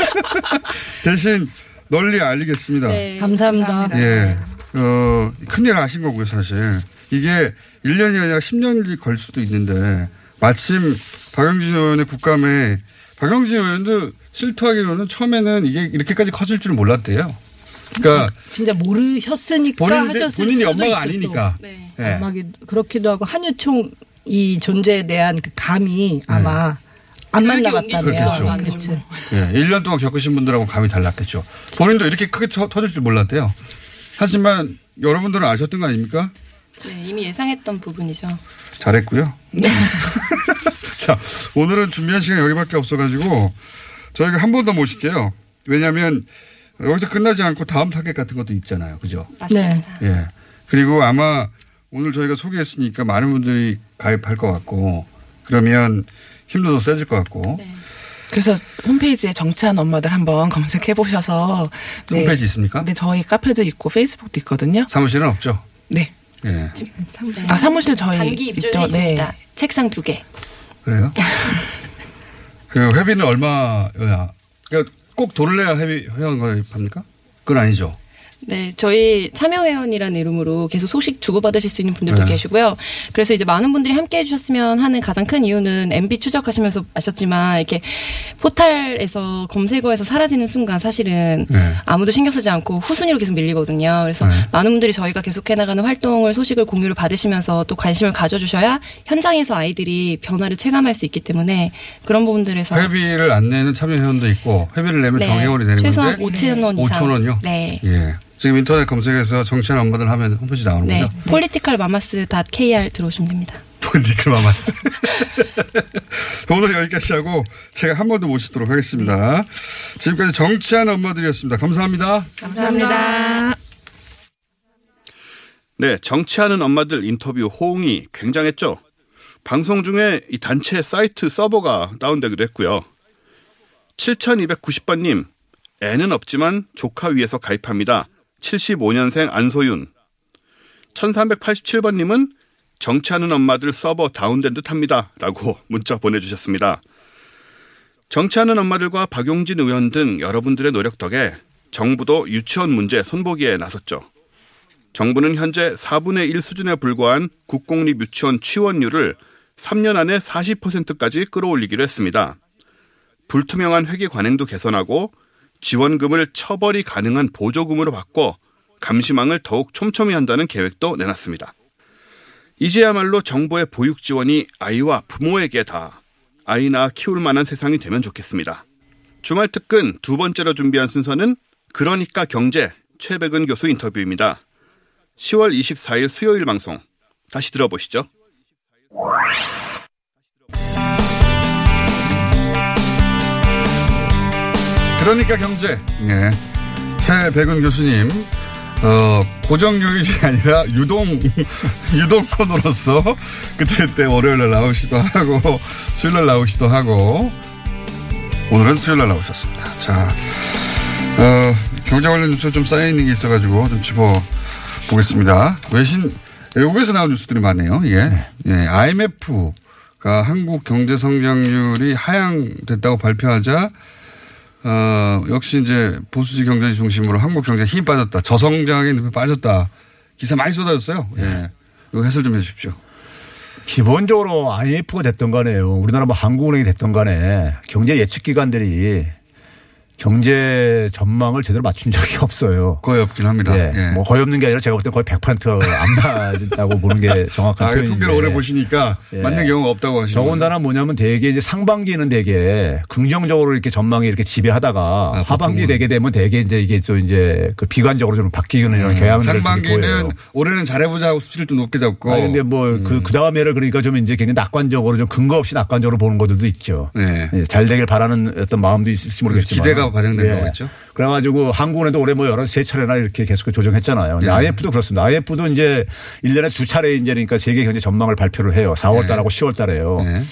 대신 널리 알리겠습니다. 네. 감사합니다. 예. 어, 큰일 하신 거고요, 사실. 이게 1년이 아니라 10년이 걸 수도 있는데, 마침 박영진 의원의 국감에, 박영진 의원도 실토하기로는 처음에는 이게 이렇게까지 커질 줄은 몰랐대요. 그러니까 진짜 모르셨으니까 본인, 하셨을 본인이 수도 엄마가 있죠, 아니니까. 네. 또. 예. 엄마기 그렇기도 하고 한유총 이 존재에 대한 그 감이 아마 안 그렇게 만나봤다면 그렇겠죠. 안 그렇지. 되고. 예, 1년 동안 겪으신 분들하고 감이 달랐겠죠. 본인도 이렇게 크게 터, 터질 줄 몰랐대요. 하지만 여러분들은 아셨던 거 아닙니까? 네, 이미 예상했던 부분이죠. 잘했고요. 자, 오늘은 준비한 시간 여기밖에 없어가지고 저희가 한 번 더 모실게요. 왜냐하면 여기서 끝나지 않고 다음 타겟 같은 것도 있잖아요. 그죠? 맞습니다. 예. 그리고 아마 오늘 저희가 소개했으니까 많은 분들이 가입할 것 같고 그러면 힘도 더 세질 것 같고 네. 그래서 홈페이지에 정치한 엄마들 한번 검색해 보셔서 네. 홈페이지 있습니까? 네, 저희 카페도 있고 페이스북도 있거든요. 사무실은 없죠? 네. 예. 아 사무실 저희 단기 있죠. 입주해 네. 책상 두 개. 그래요? 그 회비는 얼마야? 그러니까 꼭 돈을 내야 회비 회원 가입합니까? 그건 아니죠. 네, 저희 참여회원이라는 이름으로 계속 소식 주고받으실 수 있는 분들도 네. 계시고요. 그래서 이제 많은 분들이 함께 해주셨으면 하는 가장 큰 이유는 MB 추적하시면서 아셨지만 이렇게 포탈에서 검색어에서 사라지는 순간 사실은 네. 아무도 신경 쓰지 않고 후순위로 계속 밀리거든요. 그래서 네. 많은 분들이 저희가 계속해 나가는 활동을 소식을 공유를 받으시면서 또 관심을 가져주셔야 현장에서 아이들이 변화를 체감할 수 있기 때문에 그런 부분들에서 회비를 안 내는 참여 회원도 있고 회비를 내면 네, 정회원이 되는 최소한 건데 5천 원 이상. 5천 원요? 네. 예. 지금 인터넷 검색해서 정치하는 엄마들 하면 홈페이지 나오는 네. 거죠? politicalmamas.kr 들어오시면 됩니다. 본디클 마마스. 오늘 여기까지 하고 제가 한 번 더 모시도록 하겠습니다. 지금까지 정치하는 엄마들이었습니다. 감사합니다. 감사합니다. 네, 정치하는 엄마들 인터뷰 호응이 굉장했죠. 방송 중에 이 단체 사이트 서버가 다운되기도 했고요. 7290번님, 애는 없지만 조카 위해서 가입합니다. 75년생 안소윤. 1387번님은 정치하는 엄마들 서버 다운된 듯 합니다. 라고 문자 보내주셨습니다. 정치하는 엄마들과 박용진 의원 등 여러분들의 노력 덕에 정부도 유치원 문제 손보기에 나섰죠. 정부는 현재 4분의 1 수준에 불과한 국공립 유치원 취원율을 3년 안에 40%까지 끌어올리기로 했습니다. 불투명한 회계 관행도 개선하고 지원금을 처벌이 가능한 보조금으로 바꿔 감시망을 더욱 촘촘히 한다는 계획도 내놨습니다. 이제야말로 정부의 보육 지원이 아이와 부모에게 다 아이 낳아 키울 만한 세상이 되면 좋겠습니다. 주말 특근 두 번째로 준비한 순서는 그러니까 경제 최백은 교수 인터뷰입니다. 10월 24일 수요일 방송 다시 들어보시죠. 그러니까 경제. 예. 최백은 교수님, 어, 고정 요일이 아니라 유동, 유동 코너로서 그때그때 월요일날 나오시도 하고, 수요일날 나오시도 하고, 오늘은 수요일날 나오셨습니다. 자, 어, 경제 관련 뉴스 좀 쌓여 있는 게 있어가지고 좀 짚어 보겠습니다. 외신 외국에서 나온 뉴스들이 많네요. 예, 예, IMF가 한국 경제 성장률이 하향됐다고 발표하자 어, 역시 이제 보수지 경제 중심으로 한국 경제 힘이 빠졌다. 저성장의 늪에 빠졌다. 기사 많이 쏟아졌어요. 예. 이거 해설 좀 해 주십시오. 기본적으로 IMF가 됐던 간에요. 우리나라 뭐 한국은행이 됐던 간에 경제 예측 기관들이 경제 전망을 제대로 맞춘 적이 없어요. 거의 없긴 합니다. 예. 예. 뭐 거의 없는 게 아니라 제가 볼 때 거의 100%안 맞다고 보는 게 정확한 아, 표현인데. 통계를 오래 보시니까 예. 맞는 경우가 없다고 하시죠. 더군다나 뭐냐면 대개 이제 상반기는 대개 긍정적으로 이렇게 전망이 이렇게 지배하다가 아, 하반기. 되게 되면 대개 이제 이게 또 이제 그 비관적으로 좀 바뀌는 이런 좀 음, 상반기는 보여요. 올해는 잘해보자 하고 수치를 좀 높게 잡고. 아 근데 뭐그그 다음에를 그러니까 좀 이제 굉장히 낙관적으로 좀 근거 없이 낙관적으로 보는 것들도 있죠. 네. 예, 잘 되길 바라는 어떤 마음도 있을지 모르겠지만 기대가 반영된 거겠죠? 그래가지고 한국은행도 올해 뭐 여러 세 차례나 이렇게 계속 조정했잖아요. 네. IMF도 그렇습니다. IMF도 이제 1년에 두 차례 이제 그러니까 세계 경제 전망을 발표를 해요. 4월 달하고 10월 달에요. 네.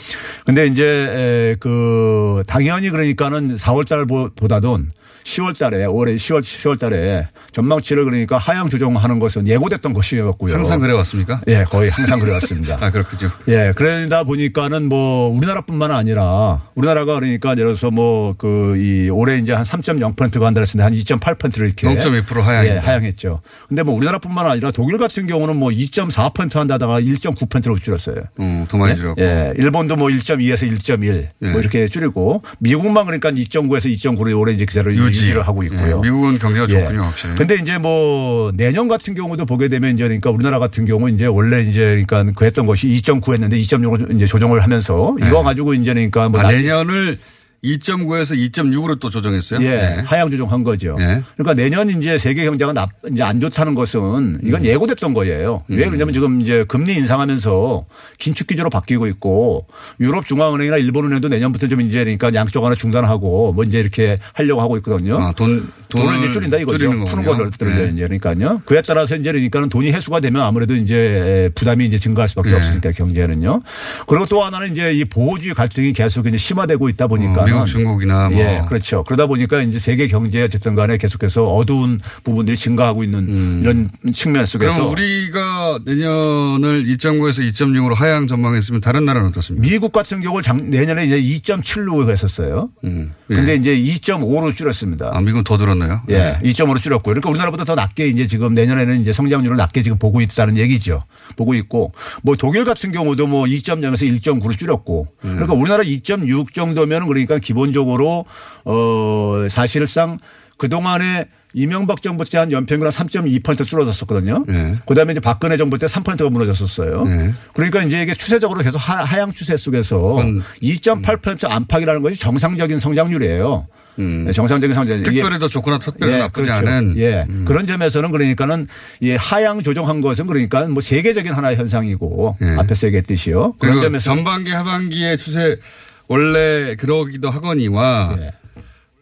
근데 이제 에, 그 당연히 그러니까는 4월 달보다는 10월 달에 올해 10월 10월 달에 전망치를 그러니까 하향 조정하는 것은 예고됐던 것이었고요. 항상 그래왔습니까? 예, 거의 항상 그래왔습니다. 아, 그렇군요. 예, 그러다 보니까는 뭐 우리나라뿐만 아니라 우리나라가 그러니까 예를 들어서 뭐 그 이 올해 이제 한 3.0%가 한다 했는데 한 2.8%를 이렇게 0.2% 하향입니다. 예, 하향했죠. 근데 뭐 우리나라뿐만 아니라 독일 같은 경우는 뭐 2.4% 한다다가 1.9%로 줄였어요. 어, 더 많이 줄였고. 예, 일본도 뭐 1.2에서 1.1 예. 뭐 이렇게 줄이고 미국만 그러니까 2.9에서 2.9로 올해 이제 기사를 유지. 유지를 하고 있고요. 예, 미국은 경제가 예. 좋군요, 확실히. 근데 이제 뭐 내년 같은 경우도 보게 되면 이제 그러니까 우리나라 같은 경우 이제 원래 이제 그러니까 그 했던 것이 2.9 했는데 2.6으로 이제 조정을 하면서 이거 가지고 이제 그러니까 뭐 아, 나- 내년을 2.9에서 2.6으로 또 조정했어요? 예, 네. 하향 조정한 거죠. 예. 그러니까 내년 이제 세계 경제가 나, 이제 안 좋다는 것은 이건 음. 예고됐던 거예요. 왜 그러냐면 지금 이제 금리 인상하면서 긴축 기조로 바뀌고 있고 유럽 중앙은행이나 일본 은행도 내년부터 좀 이제 그러니까 양쪽 하나 중단하고 뭐 이제 이렇게 하려고 하고 있거든요. 아, 돈, 돈을 돈을 이제 줄인다 이거죠. 푸는. 것들을 네. 이제 그러니까요. 그에 따라서 이제 그러니까는 돈이 회수가 되면 아무래도 이제 부담이 이제 증가할 수밖에 네. 없으니까 경제는요. 그리고 또 하나는 이제 이 보호주의 갈등이 계속 이제 심화되고 있다 보니까 어, 미국, 중국이나 뭐. 예, 그렇죠. 그러다 보니까 이제 세계 경제에 어쨌든 간에 계속해서 어두운 부분들이 증가하고 있는 이런 측면 속에서 음. 그럼 우리가 내년을 2.9에서 2.6으로 하향 전망했으면 다른 나라는 어떻습니까? 미국 같은 경우를 작- 내년에 이제 2.7로 했었어요. 음. 예. 근데 이제 2.5로 줄였습니다. 아, 미국은 더 들었네요. 예, 2.5로 줄였고. 그러니까 우리나라보다 더 낮게 이제 지금 내년에는 이제 성장률을 낮게 지금 보고 있다는 얘기죠. 보고 있고. 뭐 독일 같은 경우도 뭐 2.0에서 1.9로 줄였고. 그러니까 우리나라 2.6 정도면은 그러니까 기본적으로 어 사실상 그 동안에 이명박 정부 때 한 연평균 한3.2% 줄어들었었거든요. 예. 그다음에 이제 박근혜 정부 때 3%가 무너졌었어요. 예. 그러니까 이제 이게 추세적으로 계속 하- 하향 추세 속에서 그건 2.8% 안팎이라는 것이 정상적인 성장률이에요. 네, 정상적인 성장률. 이게 특별히 더 좋거나 특별히 더 나쁘지 그렇죠. 않은. 예. 음. 그런 점에서는 그러니까는 이 하향 조정한 것은 그러니까 뭐 세계적인 하나의 현상이고 예. 앞에서 얘기했듯이요. 그런 점에서 전반기 하반기의 추세 원래 그러기도 하거니와 예.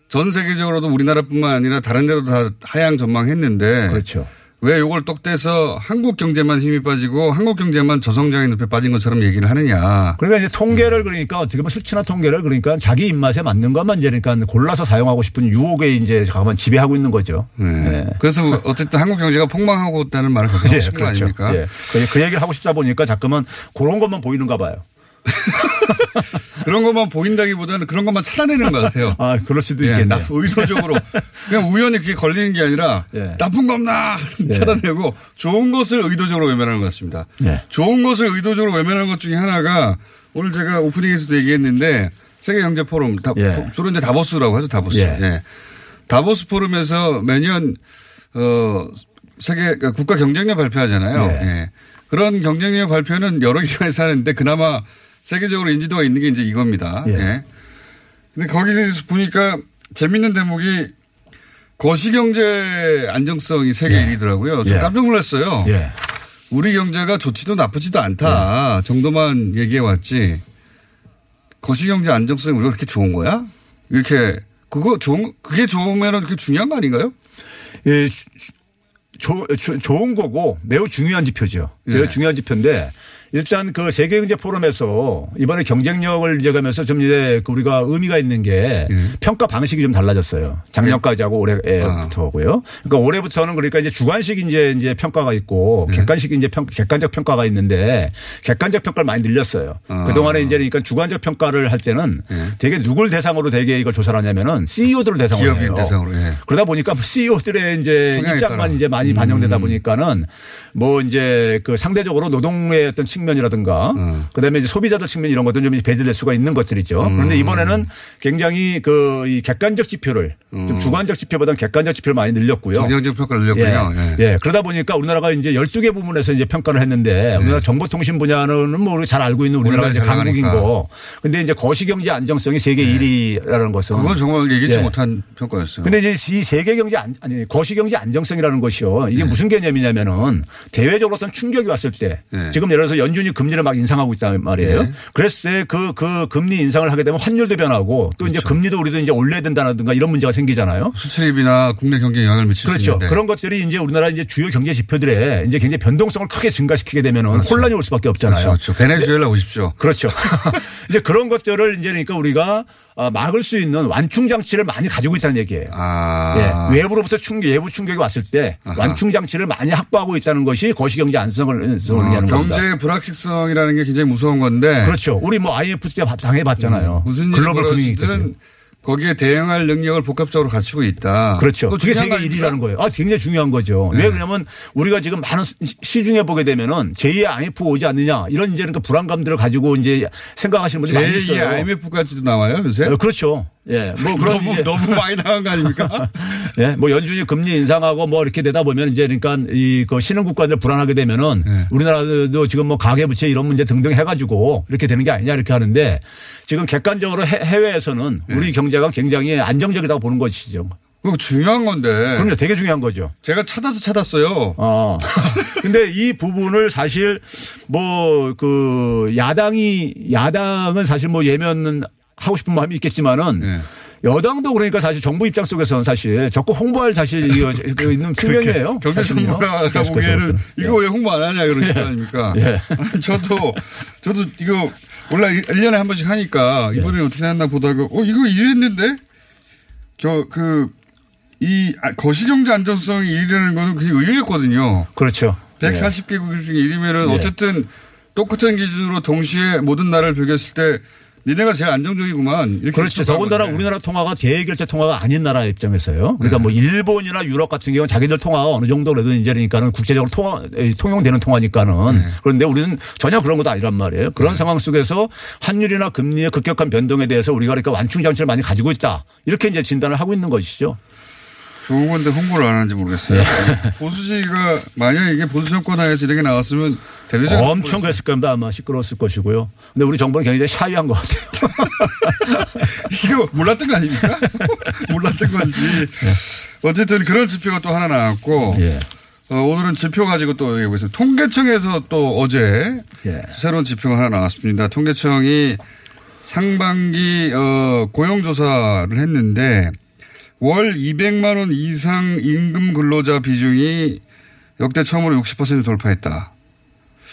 전 세계적으로도 우리나라뿐만 아니라 다른 데도 다 하향 전망했는데 그렇죠. 왜 이걸 똑 떼서 한국 경제만 힘이 빠지고 한국 경제만 저성장의 늪에 빠진 것처럼 얘기를 하느냐. 그러니까 이제 통계를 그러니까 어떻게 보면 수치나 통계를 그러니까 자기 입맛에 맞는 것만 이제 그러니까 골라서 사용하고 싶은 유혹에 이제 잠깐만 지배하고 있는 거죠. 네. 예. 그래서 어쨌든 한국 경제가 폭망하고 있다는 말을 계속 하고 싶은 거 아닙니까? 예. 그, 그 얘기를 하고 싶다 보니까 자꾸만 그런 것만 보이는가 봐요. 그런 것만 보인다기보다는 그런 것만 찾아내는 것 같아요. 아, 그럴 수도 예, 있겠네요. 나- 의도적으로 그냥 우연히 그게 걸리는 게 아니라 예. 나쁜 거 없나 예. 찾아내고 좋은 것을 의도적으로 외면하는 것 같습니다. 예. 좋은 것을 의도적으로 외면하는 것 중에 하나가 오늘 제가 오프닝에서도 얘기했는데 세계 경제 포럼 다, 예. 주로 이제 다보스라고 하죠 다보스. 예. 예. 다보스 포럼에서 매년 어 세계 그러니까 국가 경쟁력 발표하잖아요. 예. 예. 그런 경쟁력 발표는 여러 기관에서 하는데 그나마 세계적으로 인지도가 있는 게 이제 이겁니다. 예. 예. 근데 거기서 보니까 재밌는 대목이 거시경제 안정성이 세계 예. 1위더라고요. 좀 예. 깜짝 놀랐어요. 예. 우리 경제가 좋지도 나쁘지도 않다 정도만 얘기해 왔지. 거시경제 안정성이 우리가 그렇게 좋은 거야? 이렇게 그거 좋은 그게 좋으면 그게 중요한 거 아닌가요? 예, 조, 조- 좋은 거고 매우 중요한 지표죠. 매우 예. 중요한 지표인데 일단 그 세계 경제 포럼에서 이번에 경쟁력을 이제 가면서 좀 이제 그 우리가 의미가 있는 게 예. 평가 방식이 좀 달라졌어요. 작년까지 하고 올해부터고요. 그러니까 올해부터는 그러니까 이제 주관식 이제 이제 평가가 있고 예. 객관식 이제 평, 객관적 평가가 있는데 객관적 평가를 많이 늘렸어요. 아. 그동안에 이제 그러니까 주관적 평가를 할 때는 되게 누굴 대상으로 되게 이걸 조사를 하냐면은 CEO들을 대상으로 예. 해요. 대상으로, 예. 그러다 보니까 CEO들의 이제 입장만 따라. 음. 이제 많이 반영되다 보니까는 뭐 이제 그 상대적으로 노동의 어떤 측면이라든가 음. 그다음에 이제 소비자들 측면 이런 것들은 좀 배제될 수가 있는 것들이죠. 음. 그런데 이번에는 굉장히 그 이 객관적 지표를 좀 주관적 지표보다는 객관적 지표를 많이 늘렸고요. 음. 정량적 평가를 늘렸군요. 예. 예. 예. 그러다 보니까 우리나라가 이제 12개 부문에서 이제 평가를 했는데 우리나라 정보통신 분야는 뭐 우리가 잘 알고 있는 우리나라 우리나라 이제 잘 강국인. 거. 근데 이제 거시경제 안정성이 세계 1위라는 것은 그건 정말 예기치 예. 못한 평가였어요. 근데 이제 이 세계 경제 안, 아니 거시 경제 안정성이라는 것이요. 이게 무슨 개념이냐면은 대외적으로선 충격이 왔을 때 네. 지금 예를 들어서 연준이 금리를 막 인상하고 있단 말이에요. 네. 그랬을 때 그 그 금리 인상을 하게 되면 환율도 변하고 또 이제 금리도 우리도 이제 올려야 된다든가 이런 문제가 생기잖아요. 수출입이나 국내 경기에 영향을 미칠 수 그렇죠. 있는데. 그런 것들이 이제 우리나라 이제 주요 경제 지표들에 이제 굉장히 변동성을 크게 증가시키게 되면은 혼란이 올 수밖에 없잖아요. 그렇죠. 그렇죠. 베네수엘라 오십시오. 그렇죠. 이제 그런 것들을 이제 그러니까 우리가 아, 막을 수 있는 완충 장치를 많이 가지고 있다는 얘기예요. 아. 예, 외부로부터 충격, 외부 충격이 왔을 때 완충 장치를 많이 확보하고 있다는 것이 거시경제 안성을 어, 의미하는 겁니다. 경제의 불확실성이라는 게 굉장히 무서운 건데. 그렇죠. 우리 뭐 IMF 때 당해봤잖아요. 음, 무슨 글로벌 금융위기 때. 거기에 대응할 능력을 복합적으로 갖추고 있다. 그렇죠. 그게 세계 거 아닙니까? 1위라는 거예요. 아, 굉장히 중요한 거죠. 네. 왜 그러냐면 우리가 지금 많은 시- 시중에 보게 되면은 제2의 IMF 오지 않느냐 이런 이제 그러니까 불안감들을 가지고 이제 생각하시는 분들이 많이 제2의 있어요. IMF까지도 나와요 요새? 어, 그렇죠. 예. 뭐 그런 너무 이제 너무 많이 나간 거 아닙니까? 예, 뭐 연준이 금리 인상하고 뭐 이렇게 되다 보면 이제 그러니까 이 그 신흥 국가들 불안하게 되면은 네. 우리나라도 지금 뭐 가계 부채 이런 문제 등등 해 가지고 이렇게 되는 게 아니냐 이렇게 하는데 지금 객관적으로 해- 해외에서는 네. 우리 경제가 굉장히 안정적이라고 보는 것이죠. 그거 중요한 건데. 그럼요, 되게 중요한 거죠. 제가 찾아서 찾았어요. 어. 근데 이 부분을 사실 뭐 그 야당이 야당은 사실 뭐 예면 하고 싶은 마음이 있겠지만은 네. 여당도 그러니까 사실 정부 입장 속에서는 사실 적극 홍보할 자신 이거 그 있는 측면이에요. 경제. 전문가가 계속해서 보기에는. 이거 왜 홍보 안 하냐 그러실 거 아닙니까? 예. 아니, 저도 저도 이거 원래 1년에 한 번씩 하니까 이번에 어떻게 했나 보다가 어 이거 이랬는데 저 그 이 거시경제 안정성이 1위라는 거는 굉장히 의외였거든요. 그렇죠. 140개국 중에 1위면은 예. 어쨌든 똑같은 기준으로 동시에 모든 나라를 비교했을 때 니네가 제일 안정적이구만. 이렇게 그렇죠. 더군다나 건데. 우리나라 통화가 대결제 통화가 아닌 나라 입장에서요. 그러니까 뭐 일본이나 유럽 같은 경우는 자기들 통화가 어느 정도 그래도 이제 그러니까는 국제적으로 통화, 에, 통용되는 통화니까는 그런데 우리는 전혀 그런 것도 아니란 말이에요. 그런 상황 속에서 환율이나 금리의 급격한 변동에 대해서 우리가 그러니까 완충 장치를 많이 가지고 있다. 이렇게 이제 진단을 하고 있는 것이죠. 좋은 건데 홍보를 안 하는지 모르겠어요. 예. 보수지가 만약 이게 보수 정권 하에서 이렇게 나왔으면 대대적인 엄청 그랬을 겁니다. 아마 시끄러웠을 것이고요. 근데 우리 정부는 굉장히 샤이한 것 같아요. 이거 몰랐던 거 아닙니까? 몰랐던 건지. 어쨌든 그런 지표가 또 하나 나왔고 예. 어, 오늘은 지표 가지고 또 얘기해 보겠습니다. 통계청에서 또 어제 예. 새로운 지표가 하나 나왔습니다. 통계청이 상반기 어, 고용조사를 했는데 월 200만 원 이상 임금 근로자 비중이 역대 처음으로 60% 돌파했다.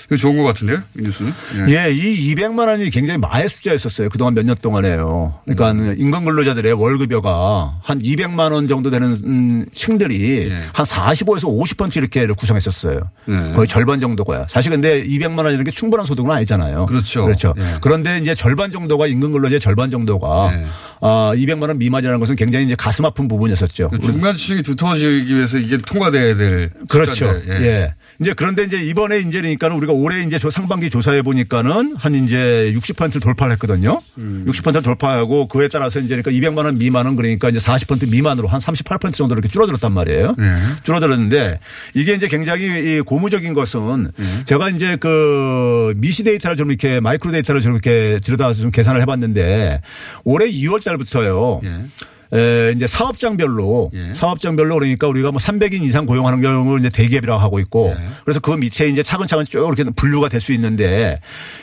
이거 좋은 것 같은데요? 이 뉴스는? 예. 예, 이 200만 원이 굉장히 마의 숫자였었어요. 그동안 몇 년 동안에요. 그러니까 음. 인간 근로자들의 월급여가 한 200만 원 정도 되는 음, 층들이 예. 한 45에서 50% 이렇게 구성했었어요. 네. 거의 절반 정도가요. 사실 근데 200만 원이라는 게 충분한 소득은 아니잖아요. 그렇죠. 그렇죠. 예. 그런데 이제 절반 정도가 임금 근로자의 절반 정도가 예. 아, 200만 원 미만이라는 것은 굉장히 이제 가슴 아픈 부분이었었죠. 그 중간 지층이 두터워지기 위해서 이게 통과돼야 될 그렇죠. 숫자인데, 예. 이제 그런데 이제 이번에 이제 그러니까 우리가 올해 이제 저 상반기 조사해 보니까는 한 이제 60%를 돌파를 했거든요. 음. 60%를 돌파하고 그에 따라서 이제 그러니까 200만 원 미만은 그러니까 이제 40% 미만으로 한 38% 정도 이렇게 줄어들었단 말이에요. 네. 줄어들었는데 이게 이제 굉장히 이 고무적인 것은 네. 제가 이제 그 미시 데이터를 좀 이렇게 마이크로 데이터를 좀 이렇게 들여다서 좀 계산을 해 봤는데 올해 2월 달부터요. 예. 에, 이제 사업장별로 예. 사업장별로 그러니까 우리가 뭐 300인 이상 고용하는 경우를 이제 대기업이라고 하고 있고 예. 그래서 그 밑에 이제 차근차근 쭉 이렇게 분류가 될 수 있는데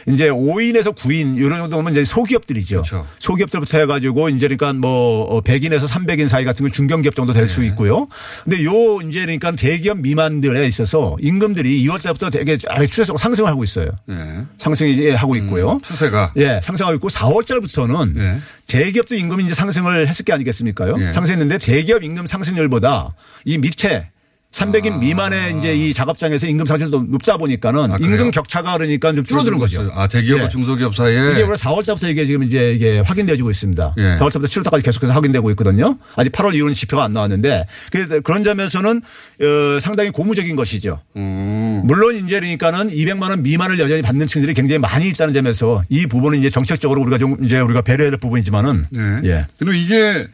이제 5인에서 9인 이런 정도면 이제 소기업들이죠. 그렇죠. 소기업들부터 해가지고 이제 그러니까 뭐 100인에서 300인 사이 같은 건 중견기업 정도 될 예. 수 있고요. 근데 요 이제 그러니까 대기업 미만들에 있어서 임금들이 2월 달부터 되게 아래 추세적으로 상승을 하고 있어요. 예. 상승이 이제 하고 있고요. 추세가 예, 상승하고 있고 4월 달부터는 예. 대기업도 임금이 이제 상승을 했을 게 아니겠 습니까요? 예. 상승했는데 대기업 임금 상승률보다 이 밑에 300인 미만의 이제 이 작업장에서 임금 상승이 더 높다 보니까는 아? 임금 격차가 그러니까 좀 줄어드는 거죠. 아 대기업과 예. 중소기업 사이에 이게 올해 4월 달부터 이게 지금 이제 이게 확인되어지고 있습니다. 예. 4월 달부터 7월 달까지 계속해서 확인되고 있거든요. 아직 8월 이후는 지표가 안 나왔는데 그- 그런 점에서는 어, 상당히 고무적인 것이죠. 음. 물론 이제 그러니까는 200만 원 미만을 여전히 받는 층들이 굉장히 많이 있다는 점에서 이 부분은 이제 정책적으로 우리가 좀 이제 우리가 배려해야 될 부분이지만은 네. 예. 그럼 이게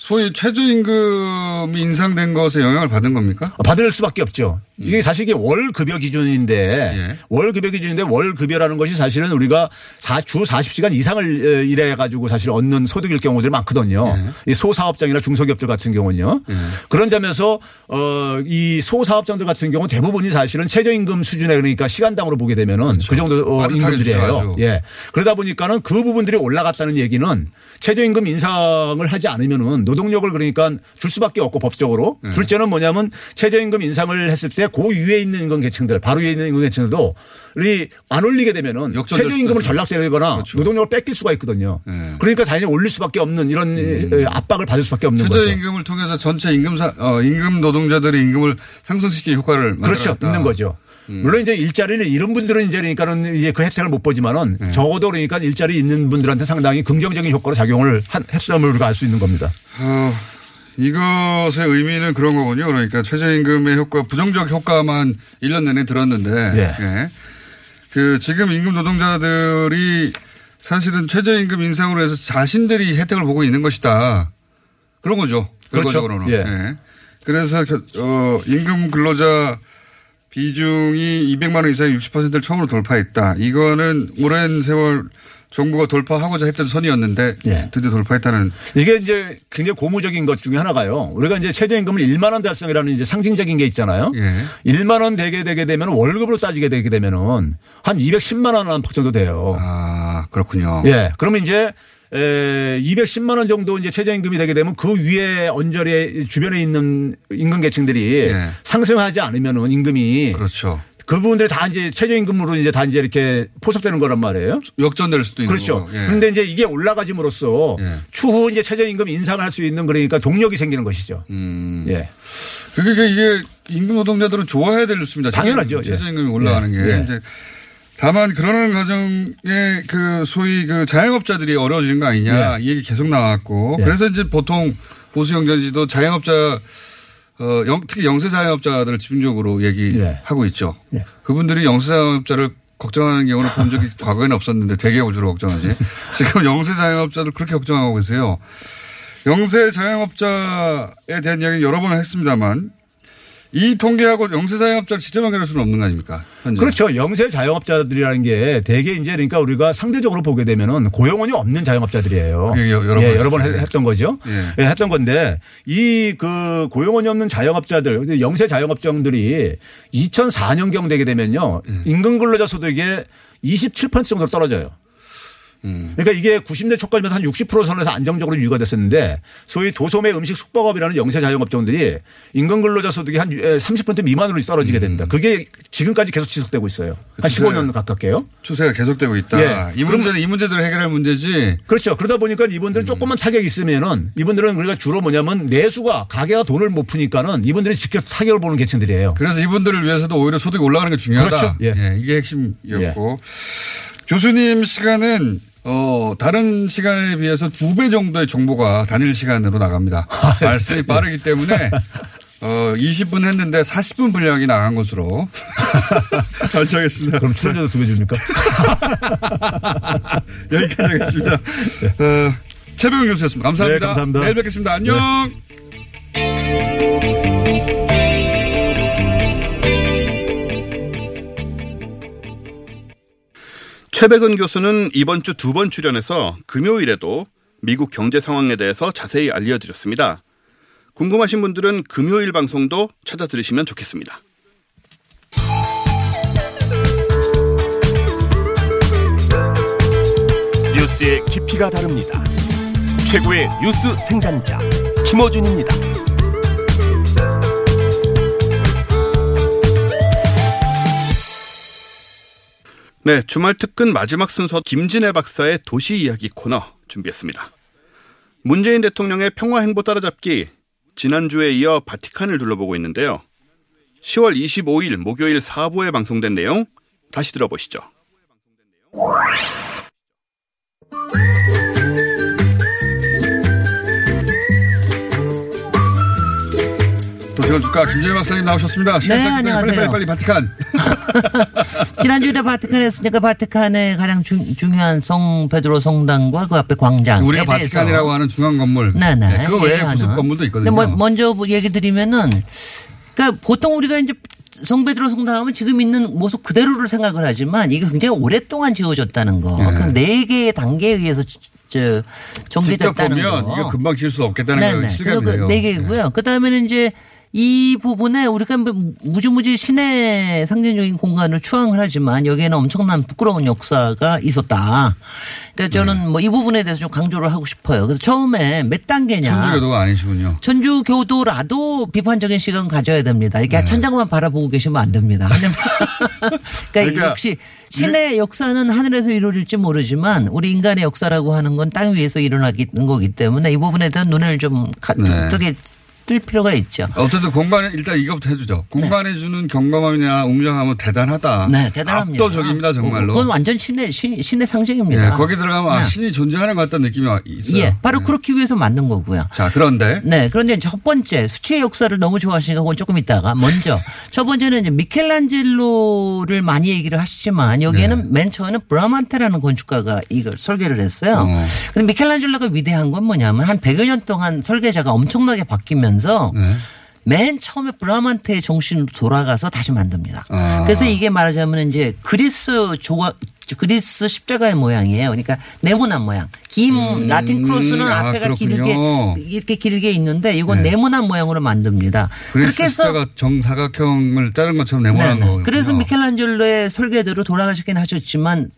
소위 최저임금이 인상된 것에 영향을 받은 겁니까? 받을 수밖에 없죠. 이게 사실 이게 월 급여 기준인데 예. 월 급여 기준인데 월 급여라는 것이 사실은 우리가 사- 주 40시간 이상을 어, 일해 가지고 사실 얻는 소득일 경우들이 많거든요. 예. 이 소사업장이나 중소기업들 같은 경우는요. 그런 점에서 어이 소사업장들 같은 경우 대부분이 사실은 최저임금 수준에 그러니까 시간당으로 보게 되면은 그 정도 어, 임금들이에요. 예. 그러다 보니까는 그 부분들이 올라갔다는 얘기는 최저임금 인상을 하지 않으면은 노동력을 그러니까 줄 수밖에 없고 법적으로 네. 둘째는 뭐냐면 최저임금 인상을 했을 때그 위에 있는 임금 계층들 바로 위에 있는 임금 계층들도 이안 올리게 되면은 최저임금을. 전락되거나 그렇죠. 노동력을 뺏길 수가 있거든요. 네. 그러니까 당연히 올릴 수밖에 없는 이런 에, 압박을 받을 수밖에 없는 거죠. 최저임금을 통해서 전체 임금 사, 어, 임금 노동자들의 임금을 상승시키는 효과를 그렇죠. 만들었다. 있는 거죠. 음. 물론 이제 일자리는 이런 분들은 이제 그러니까는 이제 그 혜택을 못 보지만은 네. 적어도 그러니까 일자리 있는 분들한테 상당히 긍정적인 효과로 작용을 한- 했음을 우리가 알 수 있는 겁니다. 어, 이것의 의미는 그런 거군요. 그러니까 최저임금의 효과, 부정적 효과만 1년 내내 들었는데, 예. 예. 그 지금 임금 노동자들이 사실은 최저임금 인상으로 해서 자신들이 혜택을 보고 있는 것이다. 그런 거죠. 그렇죠. 결과적으로는. 예. 그래서 겨- 어, 임금 근로자 비중이 200만 원 이상의 60%를 처음으로 돌파했다. 이거는 오랜 세월 정부가 돌파하고자 했던 선이었는데 예. 드디어 돌파했다는 이게 이제 굉장히 고무적인 것 중에 하나가요. 우리가 이제 최저임금을 1만 원 달성이라는 이제 상징적인 게 있잖아요. 예. 1만 원 되게 되게 되면 월급으로 따지게 되게 되면은 한 210만 원 정도 돼요. 아, 그렇군요. 예. 그러면 이제 에 210만 원 정도 이제 최저임금이 되게 되면 그 위에 언저리 주변에 있는 임금 계층들이 예. 상승하지 않으면은 임금이 그렇죠. 그 부분들이 다 이제 최저임금으로 이제 다 이제 이렇게 포섭되는 거란 말이에요. 역전될 수도 있는 그렇죠. 예. 그런데 이제 이게 올라가짐으로써 예. 추후 이제 최저임금 인상을 할 수 있는 그러니까 동력이 생기는 것이죠. 음. 예. 그게 이게 임금 노동자들은 좋아해야 될 뉴스입니다. 당연하죠. 최저- 예. 최저임금이 올라가는 예. 게. 예. 이제 다만 그러는 과정에 그 소위 그 자영업자들이 어려워지는 거 아니냐 예. 이 얘기 계속 나왔고 예. 그래서 이제 보통 보수 경제지도 자영업자 어, 영- 특히 영세 자영업자들을 집중적으로 얘기하고 있죠. 예. 그분들이 영세 자영업자를 걱정하는 경우는 본 적이 과거에는 없었는데 대기업을 주로 걱정하지. 지금 영세 자영업자들 그렇게 걱정하고 계세요. 영세 자영업자에 대한 이야기 여러 번 했습니다만 이 통계하고 영세 자영업자를 직접 연결할 수는 없는 거 아닙니까? 현재. 그렇죠. 영세 자영업자들이라는 게 대개 이제 그러니까 우리가 상대적으로 보게 되면은 고용원이 없는 자영업자들이에요. 예, 여- 여러 예, 번 여러 번. 했- 했던 거죠. 예. 예, 했던 건데 이 그 고용원이 없는 자영업자들, 영세 자영업자들이 2004년경 되게 되면요. 예. 임금 근로자 소득의 27% 정도 떨어져요. 음. 그러니까 이게 90대 초까지만 한 60% 선에서 안정적으로 유지가 됐었는데 소위 도소매 음식 숙박업이라는 영세 자영업자들이 임금 근로자 소득이 한 30% 미만으로 떨어지게 됩니다. 그게 지금까지 계속 지속되고 있어요. 한 그쵸. 15년 가깝게요. 추세가 계속되고 있다. 예. 이 문제는 이 문제들을 해결할 문제지. 그렇죠. 그러다 보니까 음. 이분들은 조금만 타격이 있으면은 이분들은 우리가 주로 뭐냐면 내수가 가게가 돈을 못 푸니까는 이분들이 직접 타격을 보는 계층들이에요. 그래서 이분들을 위해서도 오히려 소득이 올라가는 게 중요하다. 그렇죠. 예. 이게 핵심이었고 교수님 시간은 어, 다른 시간에 비해서 두 배 정도의 정보가 단일 시간으로 나갑니다. 아, 네. 말씀이 빠르기 때문에 어, 20분 했는데 40분 분량이 나간 것으로 결정했습니다. 그럼 출연료도 두 배 줍니까? 여기까지 하겠습니다. 어, 최병훈 교수였습니다. 감사합니다. 네, 감사합니다. 내일 뵙겠습니다. 안녕. 최백은 교수는 이번 주 두 번 출연해서 금요일에도 미국 경제 상황에 대해서 자세히 알려드렸습니다. 궁금하신 분들은 금요일 방송도 찾아 들으시면 좋겠습니다. 뉴스의 깊이가 다릅니다. 최고의 뉴스 생산자 김어준입니다. 네, 주말 특근 마지막 순서 김진애 박사의 도시 이야기 코너 준비했습니다. 문재인 대통령의 평화 행보 따라잡기 지난주에 이어 바티칸을 둘러보고 있는데요. 10월 25일 목요일 4부에 방송된 내용 다시 들어보시죠. 도시원 주가 김진애 박사님 나오셨습니다. 시간 네, 안녕하세요. 빨리 빨리 빨리 바티칸. 지난주에 바티칸 했으니까 바티칸의 가장 중, 중요한 성 베드로 성당과 그 앞에 광장. 우리가 바티칸이라고 하는 중앙 건물. 네네. 네, 그 외에. 부속 건물도 있거든요. 뭐- 먼저 얘기 드리면은, 그러니까 보통 우리가 이제 성 베드로 성당 하면 지금 있는 모습 그대로를 생각을 하지만 이게 굉장히 오랫동안 지어졌다는 거. 예. 그네 개의 단계에 의해서 지- 저 직접 정비됐다는 보면 거. 이거 금방 지을 수 없겠다는 걸 실감이 돼요. 네 개고요. 그 다음에는 이제 이 부분에 우리가 뭐 무지무지 신의 상징적인 공간을 추앙을 하지만 여기에는 엄청난 부끄러운 역사가 있었다. 그러니까 저는 네. 뭐이 부분에 대해서 좀 강조를 하고 싶어요. 그래서 처음에 몇 단계냐. 천주교도가 아니시군요. 천주교도라도 비판적인 시간 가져야 됩니다. 네. 이렇게 천장만 바라보고 계시면 안 됩니다. 그러니까, 그러니까 역시 신의 역사는 하늘에서 이루어질지 모르지만 우리 인간의 역사라고 하는 건 땅 위에서 일어나는 거기 때문에 이 부분에 대한 눈을 좀 가- 네. 뜨게 뜰 필요가 있죠. 어쨌든 공간에 일단 이것부터 해주죠. 공간에 주는 경감함이나 웅장함은 대단하다. 네, 대단합니다. 압도적입니다, 정말로. 그건 완전 신의 신, 신의 상징입니다. 예, 거기 들어가면 아, 네. 신이 존재하는 것 같다는 느낌이 있어요. 예, 바로 그렇기 위해서 만든 거고요. 자, 그런데 네, 그런데 첫 번째 수치의 역사를 너무 좋아하시니까 그건 조금 있다가 먼저 첫 번째는 이제 미켈란젤로를 많이 얘기를 하시지만 여기에는 네. 맨 처음에는 브라만테라는 건축가가 이걸 설계를 했어요. 어. 근데 미켈란젤로가 위대한 건 뭐냐면 한 100여 년 동안 설계자가 엄청나게 바뀌면서 네. 맨 처음에 브라만테의 정신으로 돌아가서 다시 만듭니다. 아. 그래서 이게 말하자면 이제 그리스 조각 그리스 십자가의 모양이에요. 그러니까 네모난 모양. 긴 라틴 크로스는 아, 앞에가 그렇군요. 길게 이렇게 길게 있는데 이건 네. 네모난 모양으로 만듭니다. 그렇게 해서 숫자가 정사각형을 자른 것처럼 네모난 네네. 거. 그래서 미켈란젤로의 설계대로 돌아가시긴 하셨지만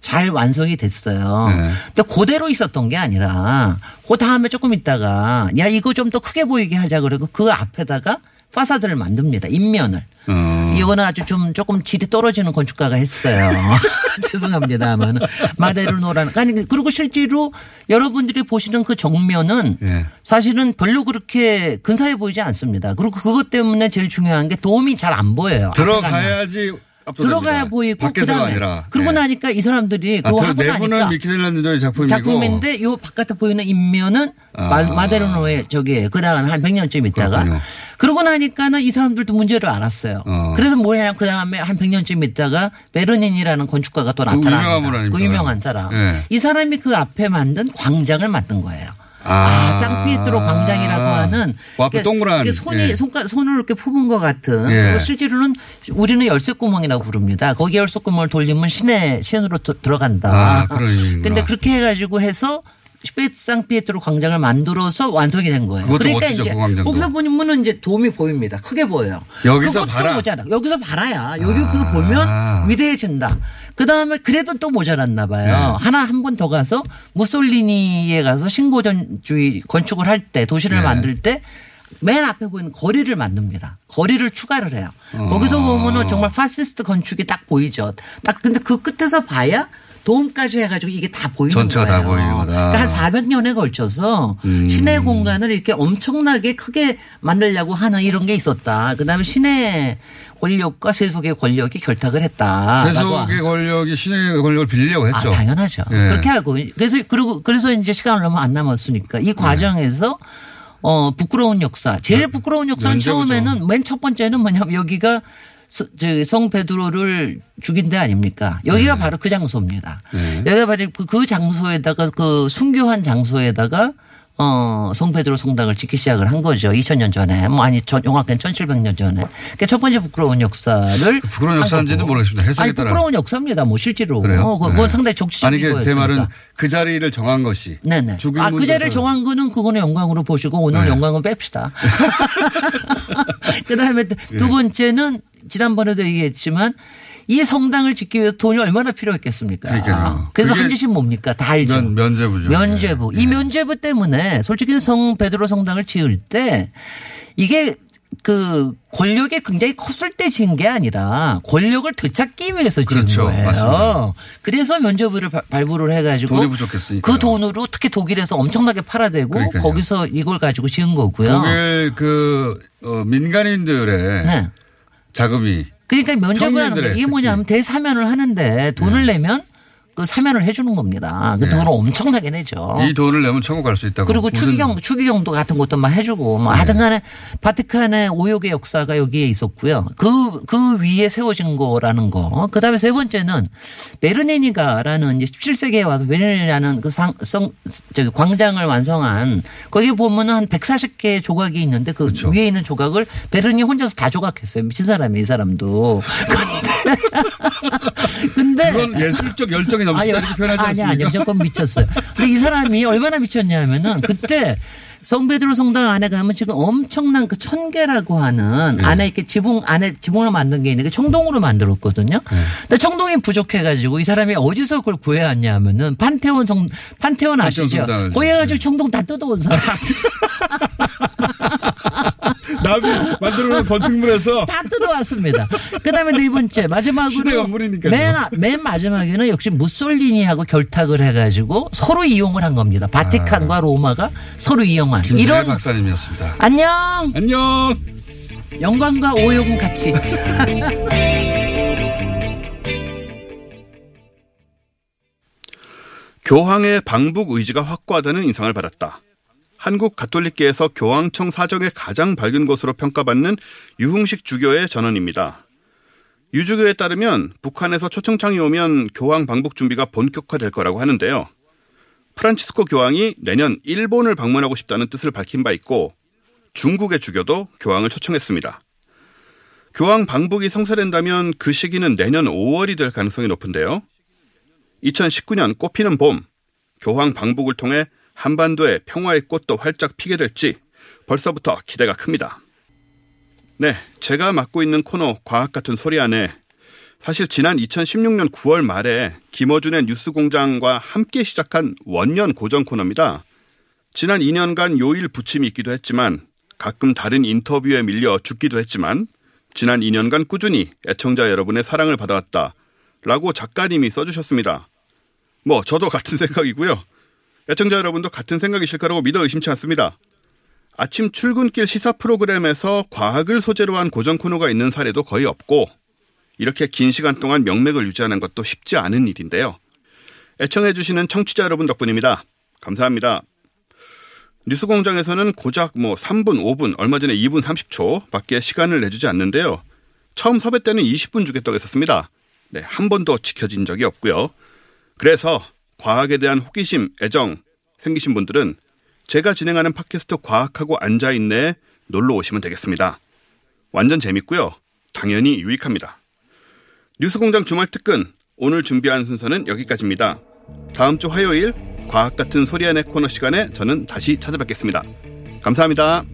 잘 완성이 됐어요. 네. 근데 그대로 있었던 게 아니라 그 다음에 조금 있다가 야 이거 좀 더 크게 보이게 하자 그러고 그 앞에다가 파사드를 만듭니다. 인면을. 어. 이거는 아주 좀 조금 질이 떨어지는 건축가가 했어요. 죄송합니다만 마데르노라는 아니 그리고 실제로 여러분들이 보시는 그 정면은 예. 사실은 별로 그렇게 근사해 보이지 않습니다. 그리고 그것 때문에 제일 중요한 게 도움이 잘 안 보여요. 들어가야지. 들어가야 보이고 밖에서가 그다음에 아니라. 그러고 네. 나니까 이 사람들이 아, 그거 들- 하고 내부는 미켈란젤로의 작품이고 작품인데 요 바깥에 보이는 인면은 아. 마- 마데르노의 저기 그다음 한 100년쯤 있다가 그렇군요. 그러고 나니까는 이 사람들도 문제를 알았어요. 어. 그래서 뭐냐 그 다음에 한 100년쯤 있다가 베르닌이라는 건축가가 또그 유명한 나타납니다. 그 유명한 사람. 예. 이 사람이 그 앞에 만든 광장을 만든 거예요. 아. 아, 상피에트로 광장이라고 하는 그 앞에 동그란, 손이 예. 손가, 손을 이렇게 품은 것 같은 예. 그리고 실제로는 우리는 열쇠 구멍이라고 부릅니다. 거기 열쇠 구멍을 돌리면 신의 신으로 도- 들어간다. 아, 그런 의미구나. 근데 그렇게 해가지고 해서 산피에트로 광장을 만들어서 완성이 된 거예요. 그러니까 멋지죠, 이제 그. 거기서 보면 이제 돔이 보입니다. 크게 보여요. 여기서 봐라. 모자라. 여기서 봐라야. 여기서 아. 보면 위대해진다. 그 다음에 그래도 또 모자랐나 봐요. 네. 하나 한 번 더 가서 무솔리니에 가서 신고전주의 건축을 할 때 도시를 네. 만들 때 맨 앞에 보이는 거리를 만듭니다. 거리를 추가를 해요. 어. 거기서 보면은 정말 파시스트 건축이 딱 보이죠. 딱 근데 그 끝에서 봐야 도움까지 해가지고 이게 다 보이는 전체가 다 거예요. 보이는 거다. 그러니까 한 400년에 걸쳐서 음. 시내 공간을 이렇게 엄청나게 크게 만들려고 하는 이런 게 있었다. 그다음에 시내 권력과 세속의 권력이 결탁을 했다. 세속의 권력이 신의 권력을 빌리려고 했죠. 아, 당연하죠. 예. 그렇게 하고 그래서 그리고 그래서 이제 시간을 너무 안 남았으니까 네. 이 과정에서 어 부끄러운 역사 제일 부끄러운 역사는 면제부죠. 처음에는 맨 첫 번째는 뭐냐면 여기가 성 베드로를 죽인 데 아닙니까? 여기가 바로 그 장소입니다. 네. 여기가 바로 그, 그 장소에다가 그 순교한 장소에다가 어, 성베드로 성당을 짓기 시작을 한 거죠. 2000년 전에. 뭐 아니, 저, 정확하게 1700년 전에. 그러니까 첫 번째 부끄러운 역사를. 부끄러운 한 역사인지는. 모르겠습니다. 해석에 아니, 따라. 부끄러운 역사입니다. 뭐 실제로. 그래요? 어, 그건 네. 상당히 적시적인 아니, 이게 제. 말은 그 자리를 정한 것이. 네네. 죽은 아, 그 자리를 정한 거는 그거는 영광으로 보시고 오늘 네. 영광은 뺍시다. 그 다음에 예. 두 번째는 지난번에도 얘기했지만 이 성당을 짓기 위해서 돈이 얼마나 필요했겠습니까? 그러니까요. 그래서 그게 한 짓이 뭡니까? 다 알죠. 면, 면제부죠. 면제부. 이 면제부 때문에 솔직히 성 베드로 성당을 지을 때 이게 그 권력이 굉장히 컸을 때 지은 게 아니라 권력을 되찾기 위해서 지은 그렇죠. 거예요. 맞습니다. 그래서 면제부를 발- 발부를 해가지고 돈이 부족했으니까. 그 돈으로 특히 독일에서 엄청나게 팔아대고 그러니까요. 거기서 이걸 가지고 지은 거고요. 독일 그 어, 민간인들의 네. 자금이 그러니까 면제부라는 게 평민들의 이게 뭐냐면 대사면을 하는데 돈을 내면 그 사면을 해주는 겁니다. 그 네. 돈을 엄청나게 내죠. 이 돈을 내면 천국 갈 수 있다고. 그리고 추기경 추기경도 같은 것도 막 해주고 뭐 네. 하여튼간에 바티칸의 오욕의 역사가 여기에 있었고요. 그그 위에 세워진 거라는 거. 그다음에 세 번째는 베르니니가라는 이제 17세기에 와서 베르니라는 그성 저기 광장을 완성한 거기 보면은 한 140개 조각이 있는데 그 그렇죠. 위에 있는 조각을 베르니 혼자서 다 조각했어요. 미친 사람이 이 사람도. 근데 그건 예술적 열정이 넘치다 이렇게 표현하지 아니 않습니까? 아니 무조건 미쳤어요. 근데 이 사람이 얼마나 미쳤냐면은 그때 성베드로 성당 안에 가면 지금 엄청난 그 천개라고 하는 네. 안에 이렇게 지붕 안에 지붕으로 만든 게 있는데 청동으로 만들었거든요. 네. 근데 청동이 부족해가지고 이 사람이 어디서 그걸 구해왔냐면은 판테온 성 판테온 아시죠? 거기 가지고 청동 다 뜯어온 사람. 남이 만들어놓은 건축물에서 다 뜯어왔습니다. 그 다음에 네 번째, 시대 마지막으로. 건물이니까요. 맨, 아- 맨 마지막에는 역시 무솔리니하고 결탁을 해가지고 서로 이용을 한 겁니다. 바티칸과 로마가 서로 이용한. 김진애 이런. 박사님이었습니다. 안녕! 안녕! 영광과 오욕은 같이. 교황의 방북 의지가 확고하다는 인상을 받았다. 한국 가톨릭계에서 교황청 사정에 가장 밝은 것으로 평가받는 유흥식 주교의 전언입니다. 유주교에 따르면 북한에서 초청장이 오면 교황 방북 준비가 본격화될 거라고 하는데요. 프란치스코 교황이 내년 일본을 방문하고 싶다는 뜻을 밝힌 바 있고 중국의 주교도 교황을 초청했습니다. 교황 방북이 성사된다면 그 시기는 내년 5월이 될 가능성이 높은데요. 2019년 꽃피는 봄, 교황 방북을 통해 한반도에 평화의 꽃도 활짝 피게 될지 벌써부터 기대가 큽니다. 네, 제가 맡고 있는 코너 과학 같은 소리 안에 사실 지난 2016년 9월 말에 김어준의 뉴스 공장과 함께 시작한 원년 고정 코너입니다. 지난 2년간 요일 부침이 있기도 했지만 가끔 다른 인터뷰에 밀려 죽기도 했지만 지난 2년간 꾸준히 애청자 여러분의 사랑을 받아왔다. 라고 작가님이 써주셨습니다. 뭐 저도 같은 생각이고요. 애청자 여러분도 같은 생각이실 거라고 믿어 의심치 않습니다. 아침 출근길 시사 프로그램에서 과학을 소재로 한 고정 코너가 있는 사례도 거의 없고 이렇게 긴 시간 동안 명맥을 유지하는 것도 쉽지 않은 일인데요. 애청해 주시는 청취자 여러분 덕분입니다. 감사합니다. 뉴스 공장에서는 고작 뭐 3분, 5분, 얼마 전에 2분 30초 밖에 시간을 내주지 않는데요. 처음 섭외 때는 20분 주겠다고 했었습니다. 네, 한 번도 지켜진 적이 없고요. 그래서 과학에 대한 호기심, 애정 생기신 분들은 제가 진행하는 팟캐스트 과학하고 앉아있네 놀러 오시면 되겠습니다. 완전 재밌고요. 당연히 유익합니다. 뉴스공장 주말 특근 오늘 준비한 순서는 여기까지입니다. 다음 주 화요일 과학 같은 소리 안의 코너 시간에 저는 다시 찾아뵙겠습니다. 감사합니다.